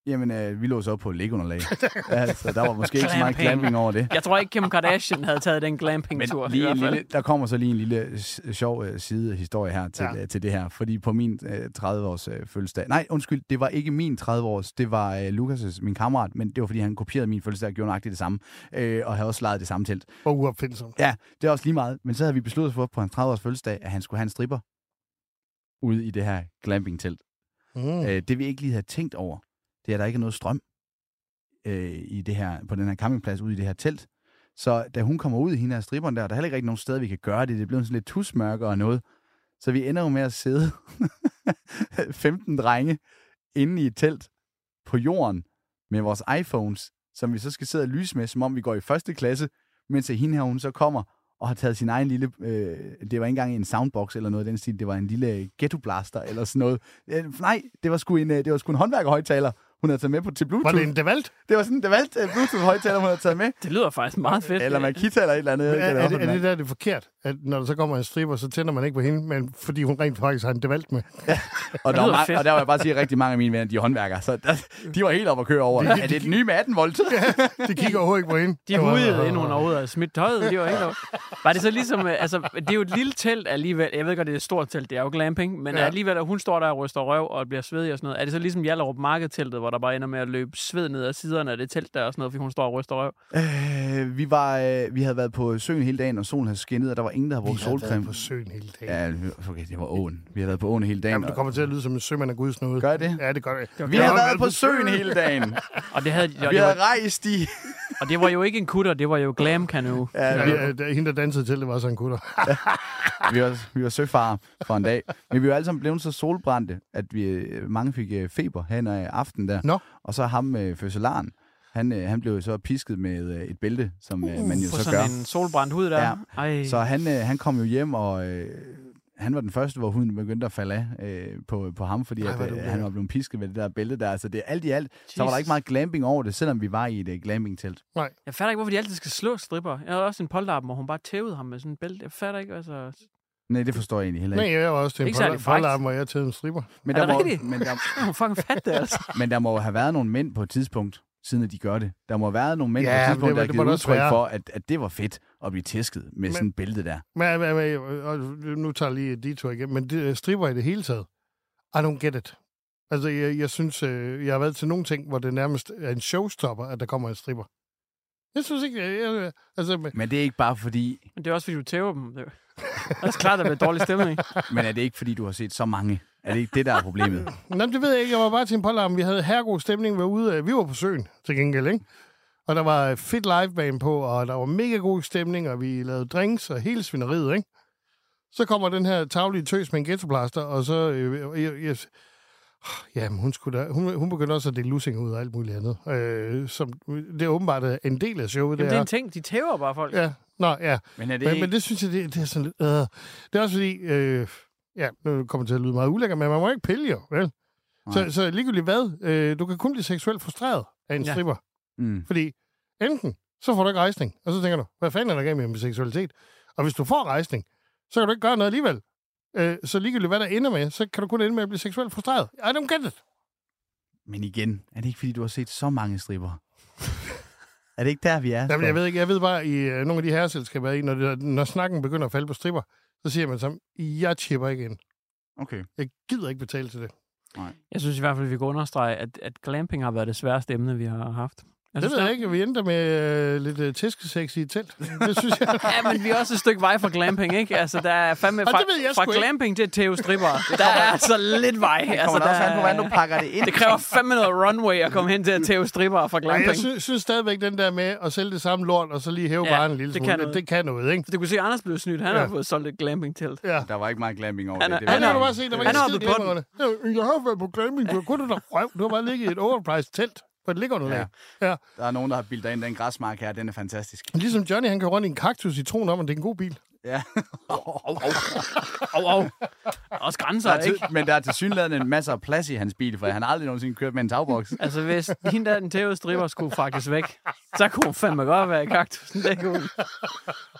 Jamen, øh, vi lå så op på lægunderlag. altså, der var måske ikke så meget Glamping. over det. Jeg tror ikke, Kim Kardashian havde taget den glamping-tur. Lige en lille, der kommer så lige en lille sjov øh, sidehistorie her til, Ja. ja. til det her. Fordi på min øh, 30-års øh, fødselsdag... Nej, undskyld, det var ikke min 30-års. Det var øh, Lukas' min kammerat, men det var fordi, han kopierede min fødselsdag og gjorde nøjagtigt det samme. Øh, og havde også lejet det samme telt. Og uopfindsom. Ja, det er også lige meget. Men så havde vi besluttet os for på hans 30-års fødselsdag, at han skulle have en stripper ude i det her glamping-telt. Mm. Øh, det vi ikke lige havde tænkt over, det er, at der ikke er noget strøm øh, i det her, på den her campingplads ude i det her telt. Så da hun kommer ud i hende af striberen der, der er heller ikke rigtig nogen sted, vi kan gøre det. Det bliver sådan lidt tusmørke og noget. Så vi ender jo med at sidde 15 drenge inde i et telt på jorden med vores iPhones, som vi så skal sidde og lyse med, som om vi går i første klasse, mens hende her, hun så kommer og har taget sin egen lille, øh, det var ikke engang en soundbox eller noget af den stil, det var en lille ghetto blaster eller sådan noget. Øh, nej, det var sgu en, øh, det var sgu en håndværkerhøjtaler, hun havde taget med på til Bluetooth. Var det en Devalt? Det var sådan en Devalt uh, Bluetooth-højtaler, hun havde taget med. Det lyder faktisk meget fedt. Eller Makita eller et eller andet. Men er, er, det, er det der det er forkert, at når der så kommer en stripper, så tænder man ikke på hende, men fordi hun rent faktisk har en Devalt med? Og der, var fedt. og der var jeg bare sige, at rigtig mange af mine venner, de er håndværkere, så der, de var helt oppe at køre over. Er det et nye med 18 volt? De kigger overhovedet ikke på hende. De hudede ind under hovedet og smidt tøjet. De var ikke Var det så ligesom, øh, altså, det er jo et lille telt alligevel. Jeg ved godt, det er et stort telt, det er jo glamping, men Ja. ja. alligevel, at hun står der og ryster røv og bliver svedig og sådan noget. Er det så ligesom Jallerup Marked-teltet, hvor der bare ender med at løbe sved ned ad siderne af det telt der og sådan noget, fordi hun står og ryster røv? Øh, vi, var, øh, vi havde været på søen hele dagen, og solen havde skinnet, og der var ingen, der havde brugt Vi havde solcreme. været på søen hele dagen. Ja, okay, det var åen. Vi havde været på åen hele dagen. Jamen, du kommer til at lyde som en sømand af Guds nåde. Gør det? Ja, det gør det. Vi Jeg har været på søen hele dagen. Og det, havde, og, Vi havde var, rejst i... og det var jo ikke en kutter, det var jo glam canoe. Ja, Ja, ja, hende, der dansede til, det var så en gutter. vi var, vi var søfare for en dag. Men vi var alle sammen blevet så solbrændte, at vi øh, mange fik øh, feber hen ad aften der. Nå. Og så ham med øh, fødselaren, han, øh, han blev jo så pisket med øh, et bælte, som øh, man jo På så sådan gør. en solbrændt hud der. Ja. Ej. Så han, øh, han kom jo hjem, og øh, han var den første, hvor huden begyndte at falde af øh, på, på ham, fordi Ej, at, øh, han var blevet pisket med det der bælte der. Så det er alt i alt, så var der Jesus. ikke meget glamping over det, selvom vi var i et uh, glamping-telt. Jeg fatter ikke, hvorfor de altid skal slå stripper. Jeg havde også en polterappen, hvor hun bare tævede ham med sådan en bælte. Jeg fatter ikke, altså... Nej, det forstår jeg egentlig heller Nej, ikke. jeg var også til en pollarm, hvor jeg tævede en stripper. Men Er der, det må, men, der, er fucking fat det, altså. men der må jo have været nogle mænd på et tidspunkt, siden de gør det. Der må have været nogle mænd Ja, på et tidspunkt, det- der har givet udtryk være. for, at, at det var fedt at blive tæsket med Men- sådan et bælte der. Men, men, men og nu tager jeg lige de to igen, men det, stripper i det hele taget. I don't get it. Altså, jeg, jeg synes, øh, jeg har været til nogle ting, hvor det nærmest er en showstopper, at der kommer en stripper. Jeg synes ikke, jeg, jeg, altså, men, Men det er ikke bare fordi, Men det er også, fordi du tæver dem. Det er også klart, at der bliver dårlig stemning. men er det ikke fordi, du har set så mange? Er det ikke det, der er problemet? Men det ved jeg ikke. Jeg var bare til en pollarm. Vi havde herregod stemning. Vi var, ude, øh, vi var på søen til gengæld, ikke? Og der var fedt liveband på, og der var mega god stemning, og vi lavede drinks og hele svineriet, ikke? Så kommer den her tavlige tøs med en ghettoplaster, og så... Øh, jeg, jeg, jamen, hun, skulle da, hun, hun begyndte også at dele lussinger ud og alt muligt andet. Øh, som, det er åbenbart øh, en del af showet, Jamen, det er er. en ting. De tæver bare folk. Ja, nå, ja. Men er det Men, ikke... men det synes jeg, det, det er sådan lidt... Øh. Det er også fordi... Øh, ja, nu kommer det til at lyde meget ulækkert, men man må ikke pille jo, vel? Så, så ligegyldigt hvad, øh, du kan kun blive seksuelt frustreret af en Ja. stripper. Mm. Fordi enten, så får du ikke rejsning, og så tænker du, hvad fanden er der galt med min seksualitet? Og hvis du får rejsning, så kan du ikke gøre noget alligevel. Øh, så ligegyldigt hvad der ender med, så kan du kun ende med at blive seksuelt frustreret. I don't get it. Men igen, er det ikke fordi, du har set så mange stripper? er det ikke der, vi er? Jamen, jeg ved ikke, jeg ved bare, i øh, nogle af de her selskaber, i, når, det, når snakken begynder at falde på stripper, så siger man sammen, jeg chipper ikke ind. Okay. Jeg gider ikke betale til det. Jeg synes i hvert fald, vi kan understrege, at, at glamping har været det sværeste emne, vi har haft. Synes, det ved der- jeg ikke. Vi endte med øh, lidt øh, tæskesex i et telt. Det synes jeg. Ja, men vi er også et stykke vej fra glamping, ikke? Altså, der er fandme fra, fra sgu ikke. glamping til Theo Stripper. Der er altså lidt vej. Det Altså, der, også an på, hvordan du pakker det ind. det kræver fandme noget runway at komme hen til at Theo Stripper fra Ej, glamping. jeg synes, synes stadigvæk, den der med at sælge det samme lort, og så lige hæve Ja, bare en lille det smule, kan det, noget. det kan noget, ikke? Du kunne se, at Anders blev snydt. Han Ja. har fået solgt et glamping-telt. Ja. Der var ikke meget glamping over Han det. det. Han var har du der- bare set, der var Han ikke er skide oppe på den. glimrende. Ja, Jeg har været på glamping, du kunne da røv. Du har bare ligget i et overpriced telt på et liggeunderlag. Ja. Ja. Der er nogen, der har bildet ind. Den græsmark her, den er fantastisk. Ligesom Johnny, han kan rundt i en kaktus i troen om, at det er en god bil. Ja. Au, au. Der er også grænser, Der er ikke? men der er til synligheden en masse af plads i hans bil, for han har aldrig nogensinde kørt med en tagboks. Altså, hvis hende der, den Theo Stripper, skulle faktisk væk, så kunne hun fandme godt være i kaktusen. Det kunne.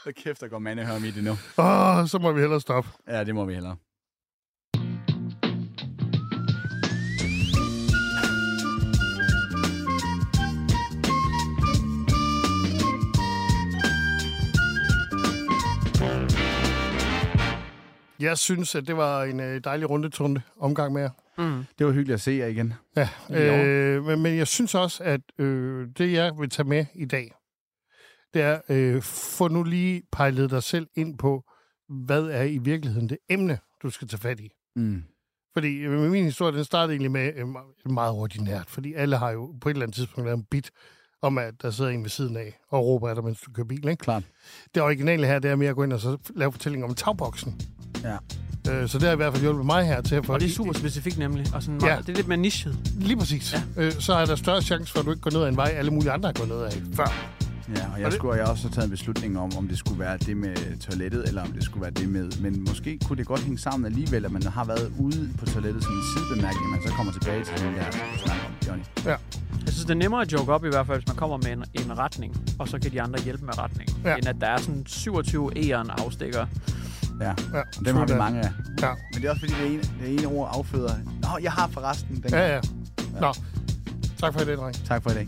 Så kæft, der går mandehørm i det nu. Åh, oh, så må vi hellere stoppe. Ja, det må vi hellere. Jeg synes, at det var en øh, dejlig rundetunde omgang med jer. Mm. Det var hyggeligt at se jer igen. Ja, øh, men, men jeg synes også, at øh, det, jeg vil tage med i dag, det er, øh, få nu lige pejlet dig selv ind på, hvad er i virkeligheden det emne, du skal tage fat i. Mm. Fordi øh, min historie, den startede egentlig med øh, me- meget ordinært, fordi alle har jo på et eller andet tidspunkt lavet en bit om, at der sidder en ved siden af og råber af dig, mens du kører bil. Ikke? Klart. Det originale her, det er mere at gå ind og så lave fortælling om tagboksen. Ja. Øh, så det har i hvert fald hjulpet mig her til at få... Og det er super specifikt nemlig. Og sådan Ja. meget, Det er lidt mere nichet. Lige præcis. Ja. Øh, så er der større chance for, at du ikke går ned ad en vej, alle mulige andre har gået ned ad før. Ja, og Og jeg det- skulle jeg også have taget en beslutning om, om det skulle være det med toilettet, eller om det skulle være det med... Men måske kunne det godt hænge sammen alligevel, at man har været ude på toilettet som en sidebemærkning, men så kommer tilbage til den der, snakker om, Johnny. Ja. Jeg synes, det er nemmere at joke op i hvert fald, hvis man kommer med en, en retning, og så kan de andre hjælpe med retningen. Ja. End at der er sådan 27 E'eren afstikker. Ja, Ja, og dem har vi mange af. Ja. Men det er også fordi, det ene, det ene ord afføder... Nå, jeg har forresten den. Ja, ja. Nå, tak for i dag, dreng. Tak for i dag.